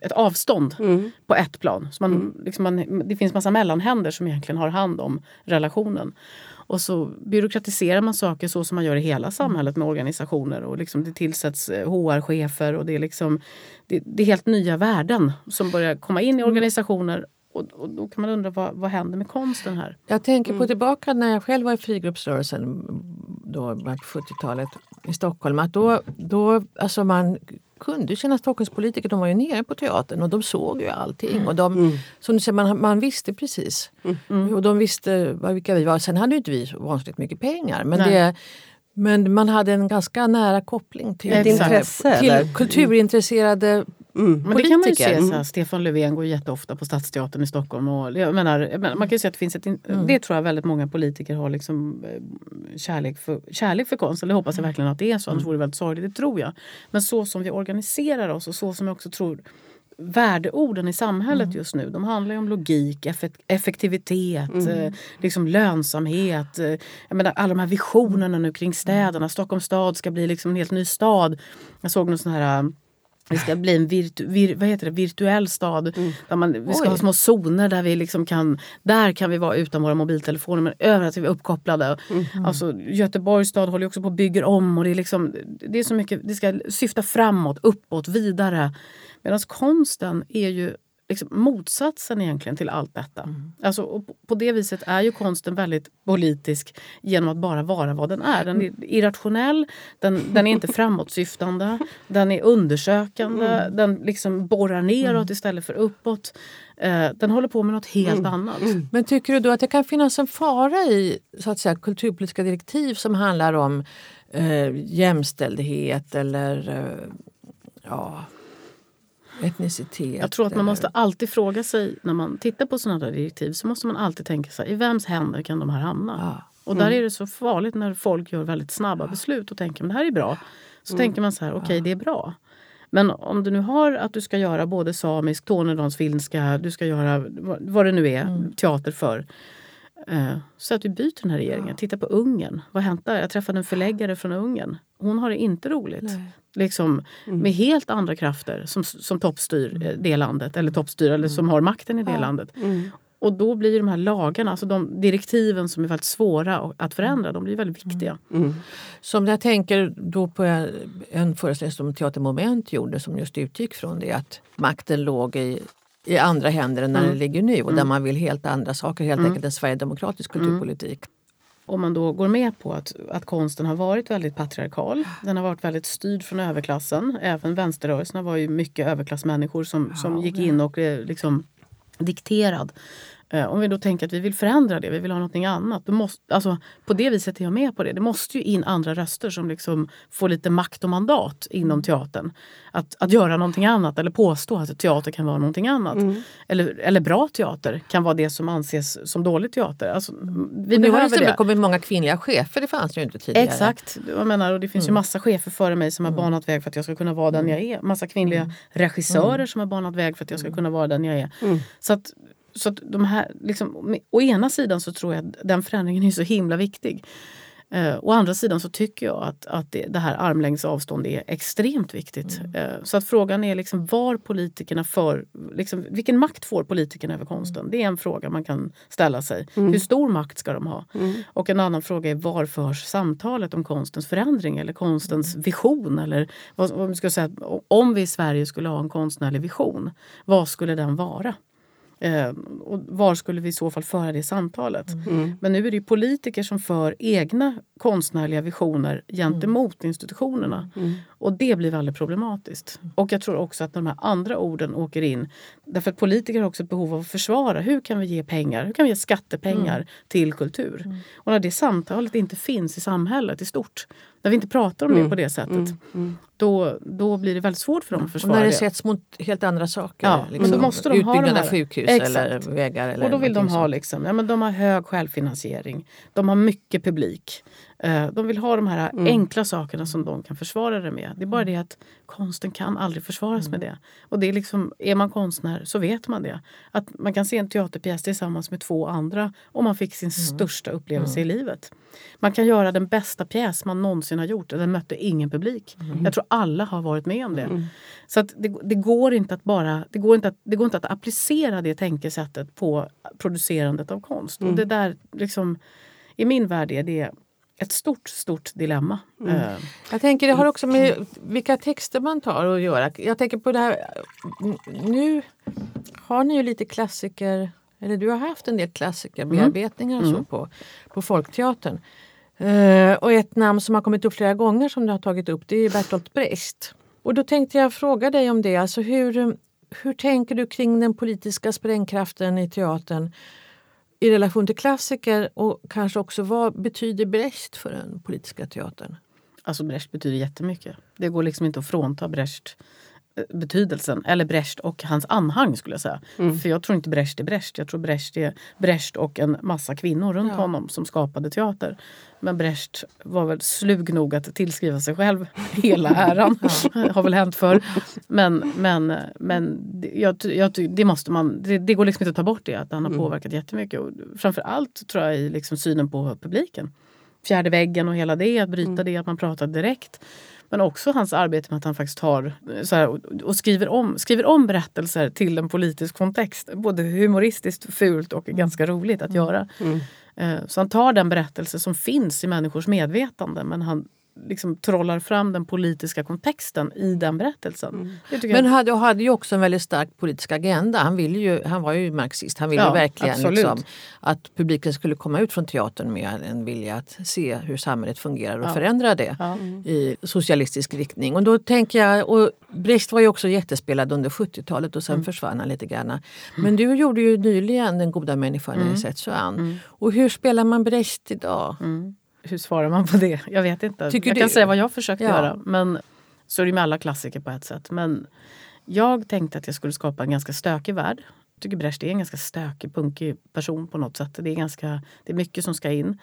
ett avstånd mm. på ett plan. Så man, mm. liksom man, det finns massa mellanhänder som egentligen har hand om relationen. Och så byråkratiserar man saker så som man gör i hela samhället med organisationer. Och liksom det tillsätts HR-chefer och det är, liksom, det, det, är helt nya värden som börjar komma in i mm. organisationer. Och, och då kan man undra vad, vad händer med konsten här? Jag tänker på mm. tillbaka när jag själv var i frigruppsrörelsen då, på 70-talet i Stockholm. Att då, då, alltså man kunde känna Stockholmspolitiker, de var ju nere på teatern och de såg ju allting. Och de, mm. som du säger, man, man visste precis. Mm. Och de visste vilka vi var. Sen hade ju inte vi så vansinnigt mycket pengar. Men, det, men man hade en ganska nära koppling till, intresse, till kulturintresserade Mm. Men det kan man ju se. Så här, Stefan Löfven går jätteofta på Stadsteatern i Stockholm. Och, jag menar, man kan se att det finns ett... Mm. Det tror jag väldigt många politiker har liksom, eh, kärlek, för, kärlek för konst. Eller hoppas jag mm. verkligen att det är så. Annars mm. vore det väldigt sorgligt. Det tror jag. Men så som vi organiserar oss och så som jag också tror värdeorden i samhället mm. just nu. De handlar om logik, effektivitet, mm. eh, liksom lönsamhet. Eh, jag menar, alla de här visionerna nu kring städerna. Stockholms stad ska bli liksom en helt ny stad. Jag såg någon sån här det ska bli en virtu, vir, vad heter det, virtuell stad. Mm. Där man, vi ska Oj. ha små zoner där vi liksom kan, där kan vi vara utan våra mobiltelefoner men överallt är vi uppkopplade. Mm. Alltså, Göteborgs stad håller också på och bygger om och det är, liksom, det är så mycket, det ska syfta framåt, uppåt, vidare. Medan konsten är ju liksom motsatsen egentligen till allt detta. Mm. Alltså, på det viset är ju konsten väldigt politisk genom att bara vara vad den är. Den är irrationell, den, den är inte framåtsyftande, den är undersökande, mm. den liksom borrar neråt mm. istället för uppåt. Eh, den håller på med något helt mm. annat. Mm. Men tycker du då att det kan finnas en fara i så att säga, kulturpolitiska direktiv som handlar om eh, jämställdhet eller eh, ja, etnicitet. Jag tror att man måste alltid fråga sig när man tittar på sådana direktiv så måste man alltid tänka sig i vems händer kan de här hamna? Ja. Och där mm. är det så farligt när folk gör väldigt snabba ja. beslut och tänker att det här är bra. Så mm. tänker man så här, okej okay, det är bra. Men om du nu har att du ska göra både samisk, tornedalsfinska, du ska göra vad det nu är, mm. teater för. Eh, så att vi byter den här regeringen. Ja. Titta på Ungern. Vad hänt där? Jag träffade en förläggare från Ungern. Hon har det inte roligt. Nej. Liksom, mm. Med helt andra krafter som, som toppstyr mm. det landet. Eller toppstyr, eller som mm. har makten i det ja. landet. Mm. Och då blir de här lagarna, alltså de direktiven som är väldigt svåra att förändra, de blir väldigt viktiga. Mm. mm. Som jag tänker då på en föreställning som Teatermoment gjorde som just utgick från det att makten låg i i andra händer än när mm. den ligger nu och där man vill helt andra saker, helt mm. enkelt en sverigedemokratisk kulturpolitik om man då går med på att, att konsten har varit väldigt patriarkal. Den har varit väldigt styrd från överklassen. Även vänsterrörelserna var ju mycket överklassmänniskor som, som gick in och eh, liksom dikterad om vi då tänker att vi vill förändra det, vi vill ha någonting annat. Då måste, alltså, på det viset är jag med på det. Det måste ju in andra röster som liksom får lite makt och mandat inom mm. teatern. Att, att göra någonting annat eller påstå att teater kan vara någonting annat. Mm. Eller, eller bra teater kan vara det som anses som dålig teater. Alltså, vi nu har det kommit många kvinnliga chefer, det fanns ju inte tidigare. Exakt, jag menar, och det finns mm. ju massa chefer före mig som har mm. banat väg för att jag ska kunna vara den jag är. Massa kvinnliga mm. regissörer mm. som har banat väg för att jag ska kunna vara den jag är. Så att så de här, liksom, å ena sidan så tror jag att den förändringen är så himla viktig. Eh, å andra sidan så tycker jag att, att det, det här armlängds avstånd är extremt viktigt. Mm. Eh, så att frågan är liksom var politikerna för, liksom, vilken makt får politikerna över konsten? Mm. Det är en fråga man kan ställa sig. Mm. Hur stor makt ska de ha? Mm. Och en annan fråga är var förs samtalet om konstens förändring eller konstens mm. vision? Eller vad, vad ska säga, om vi i Sverige skulle ha en konstnärlig vision, vad skulle den vara? Eh, och var skulle vi i så fall föra det samtalet? Mm. mm. Men nu är det politiker som för egna konstnärliga visioner gentemot mm. institutionerna. Mm. Och det blir väldigt problematiskt. Mm. Och jag tror också att de här andra orden åker in. Därför att politiker har också ett behov av att försvara. Hur kan vi ge pengar? Hur kan vi ge skattepengar mm. till kultur? Och när det samtalet inte finns i samhället i stort, när vi inte pratar om det på det sättet, då, då blir det väldigt svårt för dem att försvara och när det. det sätts mot helt andra saker. Ja, liksom, men då måste de Utbyggnad ha av sjukhus Exakt. eller vägar. Eller och då vill de ha liksom, ja, men de har hög självfinansiering. De har mycket publik. Eh, De vill ha de här enkla sakerna som de kan försvara det med. Det är bara det att konsten kan aldrig försvaras med det. Och det är, liksom, är man konstnär så vet man det. Att man kan se en teaterpjäs tillsammans med två andra och man fick sin största upplevelse i livet. Man kan göra den bästa pjäs man någonsin har gjort och den mötte ingen publik. Jag tror alla har varit med om det. Så att det, det, går inte att bara, det, går inte att, det går inte att applicera det tänkesättet på producerandet av konst. Och det där, liksom, I min värld är det ett stort, stort dilemma. Eh, Jag tänker det har också med vilka texter man tar att göra. Jag tänker på det här, nu har ni ju lite klassiker, eller du har haft en del klassikerbearbetningar och så på, på Folkteatern. Eh, och ett namn som har kommit upp flera gånger som du har tagit upp det är Bertolt Brecht. Och då tänkte jag fråga dig om det. Alltså hur, hur tänker du kring den politiska sprängkraften i teatern i relation till klassiker och kanske också vad betyder Brecht för den politiska teatern? Alltså Brecht betyder jättemycket. Det går liksom inte att frånta Brecht eh, betydelsen. Eller Brecht och hans anhang skulle jag säga. För jag tror inte Brecht är Brecht. Jag tror Brecht är Brecht och en massa kvinnor runt Ja. honom som skapade teater. Men Brecht var väl slug nog att tillskriva sig själv hela äran. har väl hänt förr. Men, men, men det- jag, jag, det, måste man, det, det går liksom inte att ta bort det. Att han har påverkat jättemycket. Och framför allt tror jag i liksom synen på publiken fjärde väggen och hela det, att bryta det, att man pratar direkt. Men också hans arbete med att han faktiskt tar så här, och, skriver, om, skriver om berättelser till en politisk kontext. Både humoristiskt, fult och ganska roligt att göra. Eh, Så han tar den berättelse som finns i människors medvetande men han liksom trollar fram den politiska kontexten i den berättelsen. Tycker Men hade, hade ju också en väldigt stark politisk agenda. Han, ville ju, han var ju marxist. Han ville Ja, verkligen liksom, att publiken skulle komma ut från teatern med en vilja att se hur samhället fungerar och Ja. förändra det ja. i socialistisk riktning. Och då tänker jag, och Brecht var ju också jättespelad under 70-talet och sen Mm. försvann han lite grann. Men du gjorde ju nyligen Den goda människan Mm. i Setsuan. Och hur spelar man Brecht idag? Hur svarar man på det? Jag vet inte. Tycker jag kan du? säga vad jag försökt Ja. göra. Men så är det med alla klassiker på ett sätt. Men jag tänkte att jag skulle skapa en ganska stökig värld. Jag tycker Brecht är en ganska stökig, punkig person på något sätt. Det är, ganska, det är mycket som ska in.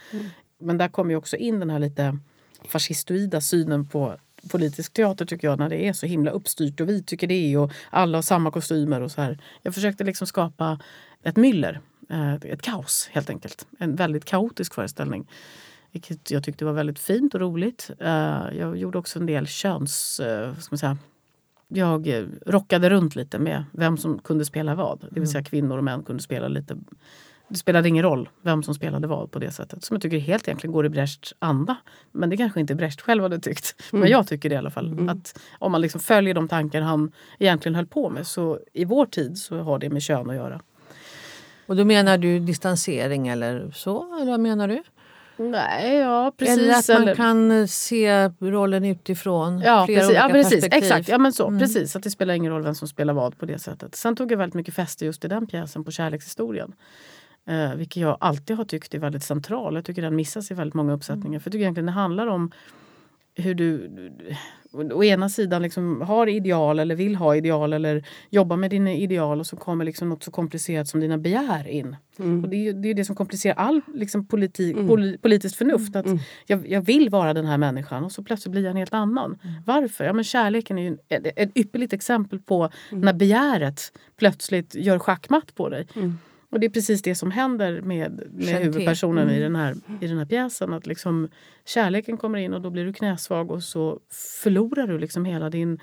Men där kommer ju också in den här lite fascistoida synen på politisk teater tycker jag när det är så himla uppstyrt och vi tycker det och alla har samma kostymer och så här. Jag försökte liksom skapa ett myller, eh, ett kaos helt enkelt. En väldigt kaotisk föreställning. Vilket jag tyckte var väldigt fint och roligt. Eh, Jag gjorde också en del köns... eh, ska man säga, jag eh, rockade runt lite med vem som kunde spela vad. Det vill säga kvinnor och män kunde spela lite. Det spelade ingen roll vem som spelade vad på det sättet. Som jag tycker helt egentligen går i Brechts anda. Men det kanske inte Brecht själv hade tyckt. Men jag tycker det i alla fall. Att om man liksom följer de tankar han egentligen höll på med så i vår tid så har det med kön att göra. Och då menar du distansering eller så? Eller vad menar du? Nej, ja precis. eller att man eller- kan eh, se rollen utifrån Ja, flera precis, ja, olika precis perspektiv. exakt. Ja, men så, precis. Att det spelar ingen roll vem som spelar vad på det sättet. Sen tog jag väldigt mycket fäste just i den pjäsen på kärlekshistorien. Eh, vilket jag alltid har tyckt är väldigt central. Jag tycker den missas i väldigt många uppsättningar. För jag tycker egentligen det handlar om hur du å ena sidan liksom har ideal eller vill ha ideal eller jobbar med dina ideal och så kommer liksom något så komplicerat som dina begär in. Och det är ju det, är det som komplicerar all liksom politi, poli, politiskt förnuft. Att jag, jag vill vara den här människan och så plötsligt blir jag en helt annan. Varför? Ja, men kärleken är ju ett, ett ypperligt exempel på när begäret plötsligt gör schackmatt på dig. Och det är precis det som händer med, med huvudpersonen i, den här, i den här pjäsen. Att liksom kärleken kommer in och då blir du knäsvag och så förlorar du liksom hela din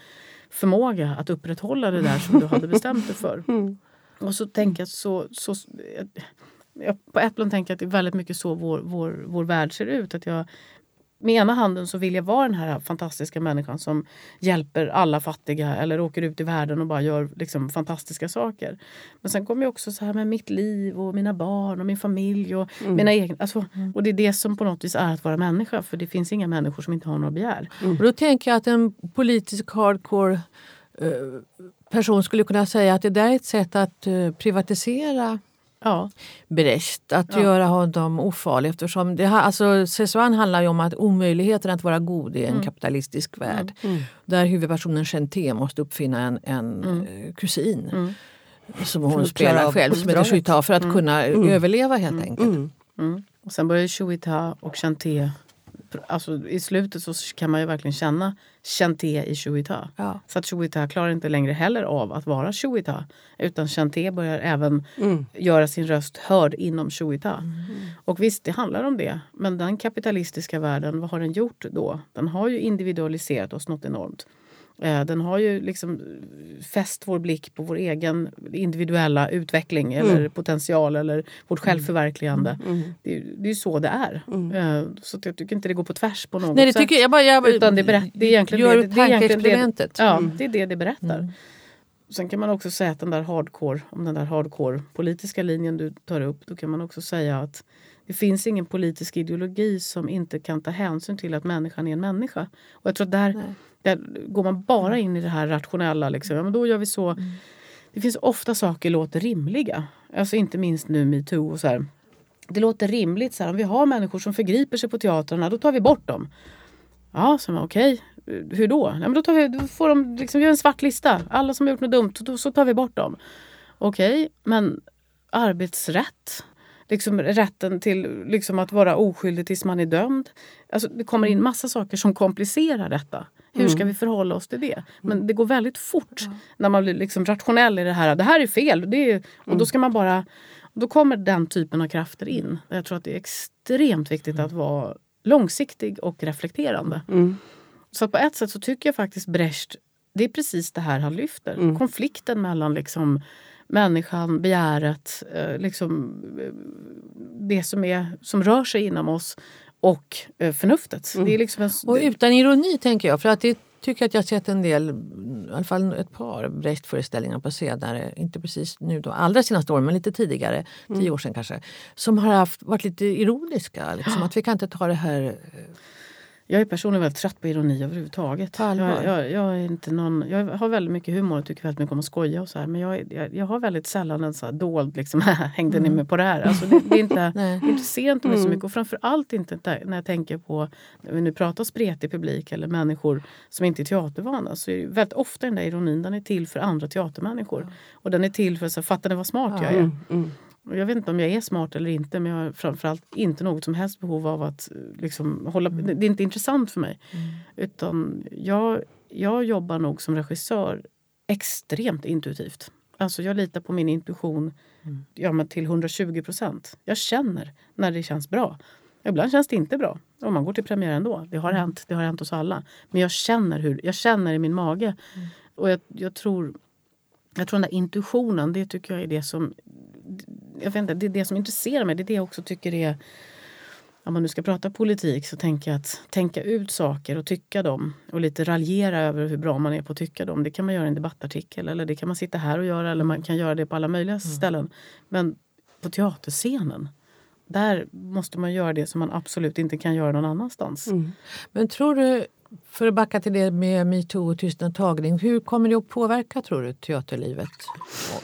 förmåga att upprätthålla det där som du hade bestämt dig för. Och så tänker jag så... så jag, på ett plan tänker jag att det är väldigt mycket så vår, vår, vår värld ser ut. Att jag, med ena handen så vill jag vara den här fantastiska människan som hjälper alla fattiga eller åker ut i världen och bara gör liksom fantastiska saker. Men sen kommer jag också så här med mitt liv och mina barn och min familj och mina egna... Alltså, och det är det som på något vis är att vara människa. För det finns inga människor som inte har några begär. Och då tänker jag att en politisk hardcore eh, person skulle kunna säga att det där är ett sätt att eh, privatisera Ja, Brecht, att Ja. göra honom ofarlig. Eftersom det, ha- alltså, Szechuan handlar ju om att omöjligheten att vara god i en Mm. kapitalistisk värld. Där huvudpersonen Chanté måste uppfinna en, en eh, kusin Mm. som hon spelar själv, som heter. Shuita, för att kunna överleva helt enkelt. Mm. Mm. Och sen började Shuita och Chanté alltså, i slutet så kan man ju verkligen känna Chanté i Shuita. Ja. Så att Shuita klarar inte längre heller av att vara Shuita. Utan Chanté börjar även Mm. göra sin röst hörd inom Shuita. Och visst, det handlar om det. Men den kapitalistiska världen, vad har den gjort då? Den har ju individualiserat oss något enormt. Eh, Den har ju liksom fäst vår blick på vår egen individuella utveckling eller potential eller vårt självförverkligande. Det, är- det är ju så det är. Eh, Så jag tycker inte det går på tvärs på något Nej, det sätt. tycker jag bara... Jag, Utan det, berätt, det är egentligen gör det, det, är egentligen det, ja, det är det det berättar. Sen kan man också säga att den där hardcore, om den där hardcore politiska linjen du tar upp, då kan man också säga att det finns ingen politisk ideologi som inte kan ta hänsyn till att människan är en människa. Och jag tror där, Nej. Där går man bara in i det här rationella. Liksom. Ja, men då gör vi så. Det finns ofta saker låter rimliga. Alltså inte minst nu metoo och så här. Det låter rimligt. Så här, om vi har människor som förgriper sig på teatrarna, då tar vi bort dem. Ja, så man, okej. Hur då? Nej, men då, tar vi, då får de liksom, vi har en svart lista. Alla som har gjort något dumt, då, så tar vi bort dem. Okej, men arbetsrätt? Liksom rätten till liksom, att vara oskyldig tills man är dömd. Alltså, det kommer in massa saker som komplicerar detta. Hur ska vi förhålla oss till det? Men det går väldigt fort när man blir liksom rationell i det här. Det här är fel. Det är, och då ska man bara... Då kommer den typen av krafter in. Jag tror att det är extremt viktigt att vara långsiktig och reflekterande. Mm. Så på ett sätt så tycker jag faktiskt Brecht, det är precis det här han lyfter. Mm. Konflikten mellan liksom människan, begäret, eh, liksom, eh, det som, är, som rör sig inom oss och eh, förnuftet. Mm. Det är liksom en, Och utan ironi tänker jag. För att det tycker att jag har sett en del, i alla fall ett par Brecht-föreställningar på senare, inte precis nu då, allra senaste åren men lite tidigare, Mm. tio år sedan kanske, som har haft, varit lite ironiska. Liksom, att vi kan inte ta det här... Jag är personligen väldigt trött på ironi överhuvudtaget. Jag, jag, jag, är inte någon, jag har väldigt mycket humor och tycker väldigt mycket om att skoja. och så här, Men jag, jag, jag har väldigt sällan en så här dold, liksom, hängde ni med på det här? Alltså det, det är inte, det inte mig så mycket. Och framförallt inte när jag tänker på, när vi nu pratar spretig publik eller människor som inte är teatervana. Så är det väldigt ofta den där ironin, den är till för andra teatermänniskor. Och den är till för, så här, fattar ni vad smart jag är? Mm. Mm. Och Jag vet inte om jag är smart eller inte men jag har framförallt inte något som helst behov av att liksom, hålla... Det det är inte intressant för mig. Utan jag, jag jobbar nog som regissör extremt intuitivt. Alltså jag litar på min intuition ja, men till 120 procent. Jag känner när det känns bra. Ibland känns det inte bra. Om man går till premiär ändå. Det har hänt, det har hänt oss alla. Men jag känner, hur, jag känner i min mage. Och jag, jag tror jag tror den där intuitionen, det tycker jag är det som jag vet inte, det är det som intresserar mig. Det är det jag också tycker är... Om man nu ska prata politik så tänker jag att tänka ut saker och tycka dem och lite raljera över hur bra man är på att tycka dem. Det kan man göra i en debattartikel eller det kan man sitta här och göra eller man kan göra det på alla möjliga ställen. Men på teaterscenen, där måste man göra det som man absolut inte kan göra någon annanstans. Men tror du, för att backa till det med metoo och tystnad tagning, hur kommer det att påverka tror du teaterlivet?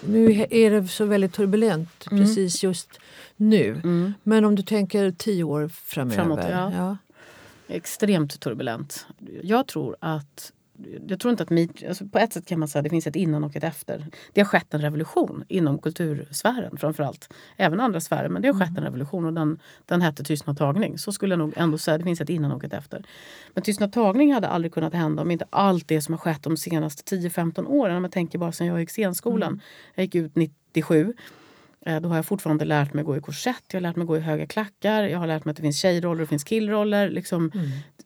Nu är det så väldigt turbulent precis just nu. Men om du tänker tio år framöver. Framåt, ja. ja. extremt turbulent. Jag tror att jag tror inte att alltså på ett sätt kan man säga att det finns ett innan och ett efter. Det har skett en revolution inom kultursfären framförallt. Även andra sfärer, men det har skett en revolution och den, den hette tystnad tagning. Så skulle jag nog ändå säga, det finns ett innan och ett efter. Men tystnad tagning hade aldrig kunnat hända om inte allt det som har skett de senaste 10-15 åren. Om jag tänker bara sen jag gick scenskolan. Jag gick ut 97. Eh, Då har jag fortfarande lärt mig gå i korsett, jag har lärt mig gå i höga klackar, jag har lärt mig att det finns tjejroller och det finns killroller. Liksom,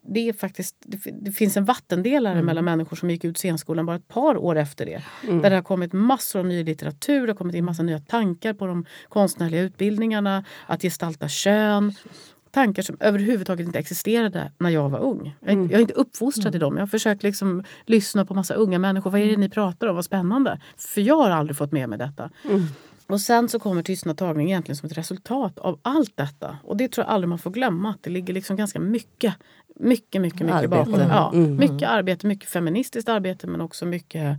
det, är faktiskt, det, det finns en vattendelare mellan människor som gick ut scenskolan bara ett par år efter det. Där det har kommit massor av ny litteratur, det har kommit in massa nya tankar på de konstnärliga utbildningarna, att gestalta kön. Tankar som överhuvudtaget inte existerade när jag var ung. Jag, är- jag är inte uppfostrad i dem. Jag har försökt liksom lyssna på massa unga människor. Vad är det ni pratar om? Vad spännande. För jag har aldrig fått med mig detta. Och sen så kommer tystnad tagning egentligen som ett resultat av allt detta. Och det tror jag aldrig man får glömma. Att det ligger liksom ganska mycket, mycket, mycket, mycket Arbete. bakom. det. Ja, Mm. Mycket arbete, mycket feministiskt arbete men också mycket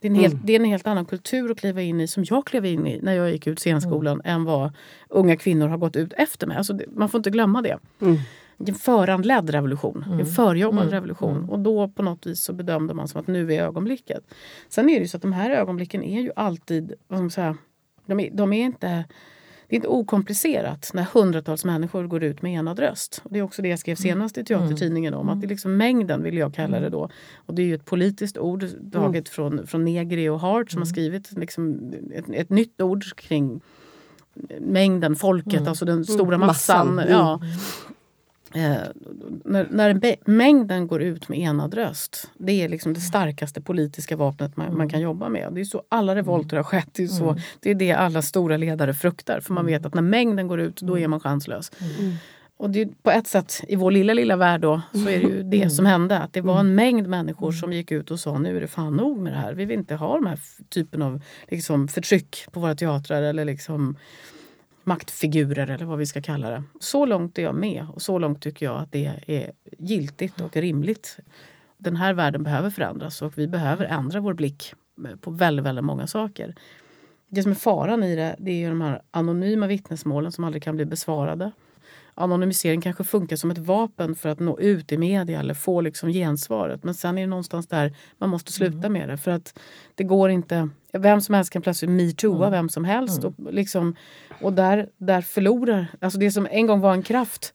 det är, en helt, det är en helt annan kultur att kliva in i som jag klev in i när jag gick ut scenskolan än vad unga kvinnor har gått ut efter mig. Alltså det, man får inte glömma det. Mm. Det är en föranledd revolution, en förjobbad revolution. Och då på något vis så bedömde man som att nu är ögonblicket. Sen är det ju så att de här ögonblicken är ju alltid, vad ska man säga, de är, de är inte det är inte okomplicerat när hundratals människor går ut med enad röst. Och det är också det jag skrev senast i Teatertidningen om. Att det är liksom mängden vill jag kalla det då. Och det är ju ett politiskt ord taget från, från Negri och Hart som har skrivit liksom ett, ett nytt ord kring mängden, folket, Mm. alltså den stora massan. Massan. Ja. Eh, när när mängden går ut med enad röst, det är liksom det starkaste politiska vapnet man, man kan jobba med. Det är så alla revolter har skett. Det är, så, det är det alla stora ledare fruktar. För man vet att när mängden går ut, då är man chanslös. Och det är på ett sätt, i vår lilla, lilla värld då, så är det ju det som hände. Att det var en mängd människor som gick ut och sa nu är det fan nog med det här. Vi vill inte ha den här typen av liksom, förtryck på våra teatrar eller liksom maktfigurer eller vad vi ska kalla det. Så långt är jag med och så långt tycker jag att det är giltigt och rimligt. Den här världen behöver förändras och vi behöver ändra vår blick på väldigt, väldigt många saker. Det som är faran i det, det är ju de här anonyma vittnesmålen som aldrig kan bli besvarade. Anonymisering kanske funkar som ett vapen för att nå ut i media eller få liksom gensvaret. Men sen är det någonstans där man måste sluta med det. För att det går inte... Vem som helst kan plötsligt metooa vem som helst. Och, liksom, och där, där förlorar... Alltså det som en gång var en kraft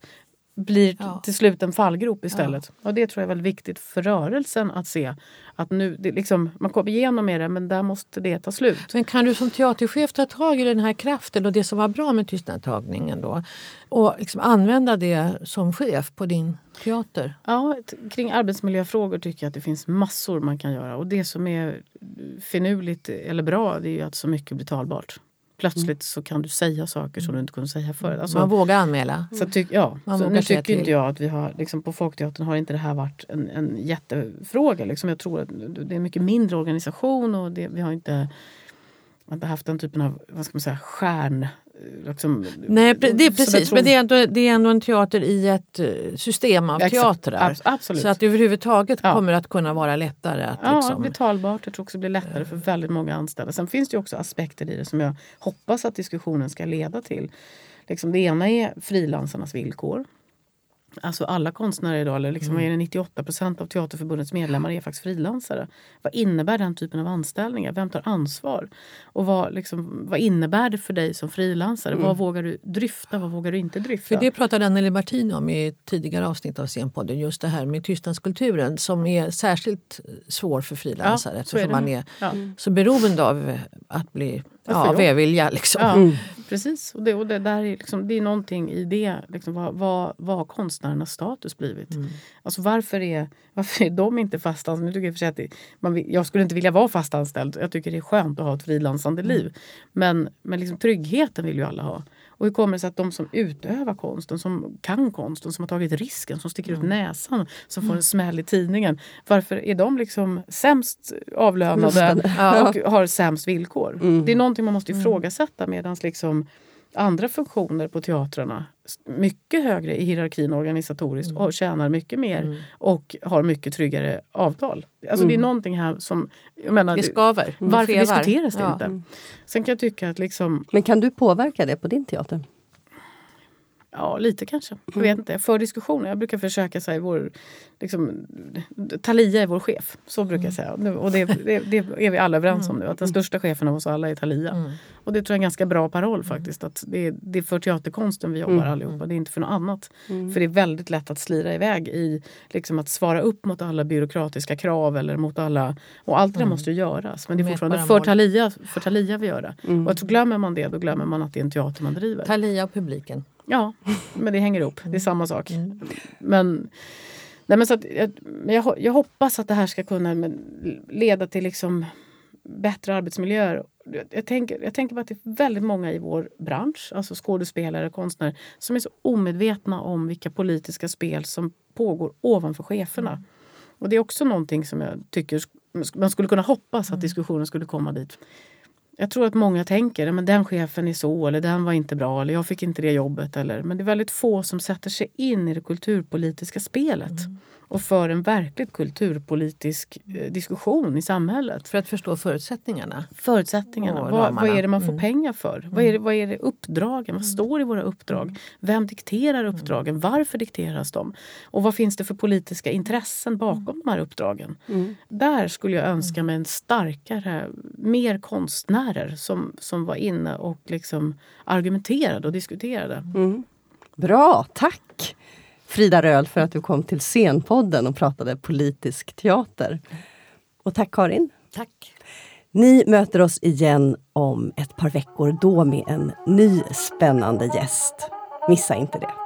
blir Ja. till slut en fallgrop istället. Och det tror jag är väldigt viktigt för rörelsen att se. Att nu, det liksom, man kommer igenom med det men där måste det ta slut. Men kan du som teaterchef ta tag i den här kraften och det som var bra med tystnadtagningen då och liksom använda det som chef på din teater? Ja, kring arbetsmiljöfrågor tycker jag att det finns massor man kan göra. Och det som är finurligt eller bra det är ju att så mycket blir talbart. Plötsligt så kan du säga saker som du inte kunde säga förut. Alltså, Man vågar anmäla. så tyck, ja, Man så nu tycker inte jag att vi har, liksom på Folkteatern har inte det här varit en, en jättefråga. Liksom. Jag tror att det är en mycket mindre organisation och det, vi har inte, inte haft den typen av vad ska man säga, stjärn... Liksom, Nej, det är precis. Men det är, ändå, det är ändå en teater i ett eh, system av Exakt, teatrar. abs- absolut. Så att det överhuvudtaget Ja. kommer att kunna vara lättare att Ja, det liksom... blir talbart. Jag tror också det blir lättare för väldigt många anställda. Sen finns det också aspekter i det som jag hoppas att diskussionen ska leda till. Liksom det ena är frilansarnas villkor. Alltså alla konstnärer idag, eller liksom Mm. är det 98 procent av Teaterförbundets medlemmar är faktiskt frilansare. Vad innebär den typen av anställningar? Vem tar ansvar? Och vad, liksom, vad innebär det för dig som frilansare? Vad vågar du dryfta? Vad vågar du inte dryfta? Mm. För det pratade Anneli Martin om i tidigare avsnitt av Scenpodden. Just det här med tystnadskulturen som är särskilt svår för frilansare Ja, eftersom man är Ja. så beroende av att bli ja, jobb. välvilja. Liksom. Ja, precis. Och det, och det, där är liksom, det är någonting i det. Liksom, vad, vad, vad har konstnärernas status blivit? Alltså, varför, är, varför är de inte fast anställda? Nu tycker jag, i och för sig att det, man, vill- jag skulle inte vilja vara fast anställd. Jag tycker det är skönt att ha ett frilansande liv. Men, men liksom, tryggheten vill ju alla ha. Och hur kommer det sig att de som utövar konsten, som kan konsten, som har tagit risken, som sticker ut näsan, som får en smäll i tidningen. Varför är de liksom sämst avlönade och har sämst villkor? Det är någonting man måste ifrågasätta medan liksom andra funktioner på teatrarna mycket högre i hierarkin organisatoriskt och tjänar mycket mer och har mycket tryggare avtal. Alltså Det är någonting här som... Jag menar, Det skaver. Varför diskuteras det Ja. inte? Sen kan jag tycka att liksom, Men kan du påverka det på din teater? Ja, lite kanske. Jag vet inte. För diskussioner. Jag brukar försöka säga vår... Liksom, Talia är vår chef. Så brukar jag säga. Nu- Och det, det, det är vi alla överens om nu. Att den största chefen av oss alla är Talia. Och det tror jag är en ganska bra paroll faktiskt. Att det, det är för teaterkonsten vi jobbar allihopa. Det är inte för något annat. För det är väldigt lätt att slira iväg i liksom att svara upp mot alla byråkratiska krav. Eller mot alla, och allt det där måste ju göras. Men det är fortfarande för. Talia, för Talia vi gör det. Och jag tror, glömmer man det, då glömmer man att det är en teater man driver. Talia och publiken. Ja, men det hänger ihop. Det är samma sak. Men, nej men så att, jag, jag, ho- jag hoppas att det här ska kunna leda till liksom bättre arbetsmiljöer. Jag, tänker, jag tänker på att det är väldigt många i vår bransch, alltså skådespelare, konstnärer, som är så omedvetna om vilka politiska spel som pågår ovanför cheferna. Och det är också någonting som jag tycker man skulle kunna hoppas att diskussionen skulle komma dit. Jag tror att många tänker men den chefen är så eller den var inte bra eller jag fick inte det jobbet. Eller, men det är väldigt få som sätter sig in i det kulturpolitiska spelet. Mm och för en verkligt kulturpolitisk eh, diskussion i samhället. För att förstå förutsättningarna. Förutsättningarna. Vad, vad är det man får Mm. pengar för? Vad är, det, vad är det uppdragen? Vad står i våra uppdrag? Vem dikterar uppdragen? Varför dikteras de? Och vad finns det för politiska intressen bakom de här uppdragen? Där skulle jag önska mig en starkare, mer konstnärer som, som var inne och liksom argumenterade och diskuterade. Bra, tack! Frida Röhl för att du kom till Scenpodden och pratade politisk teater. Och tack Karin! Tack. Ni möter oss igen om ett par veckor, då med en ny spännande gäst. Missa inte det.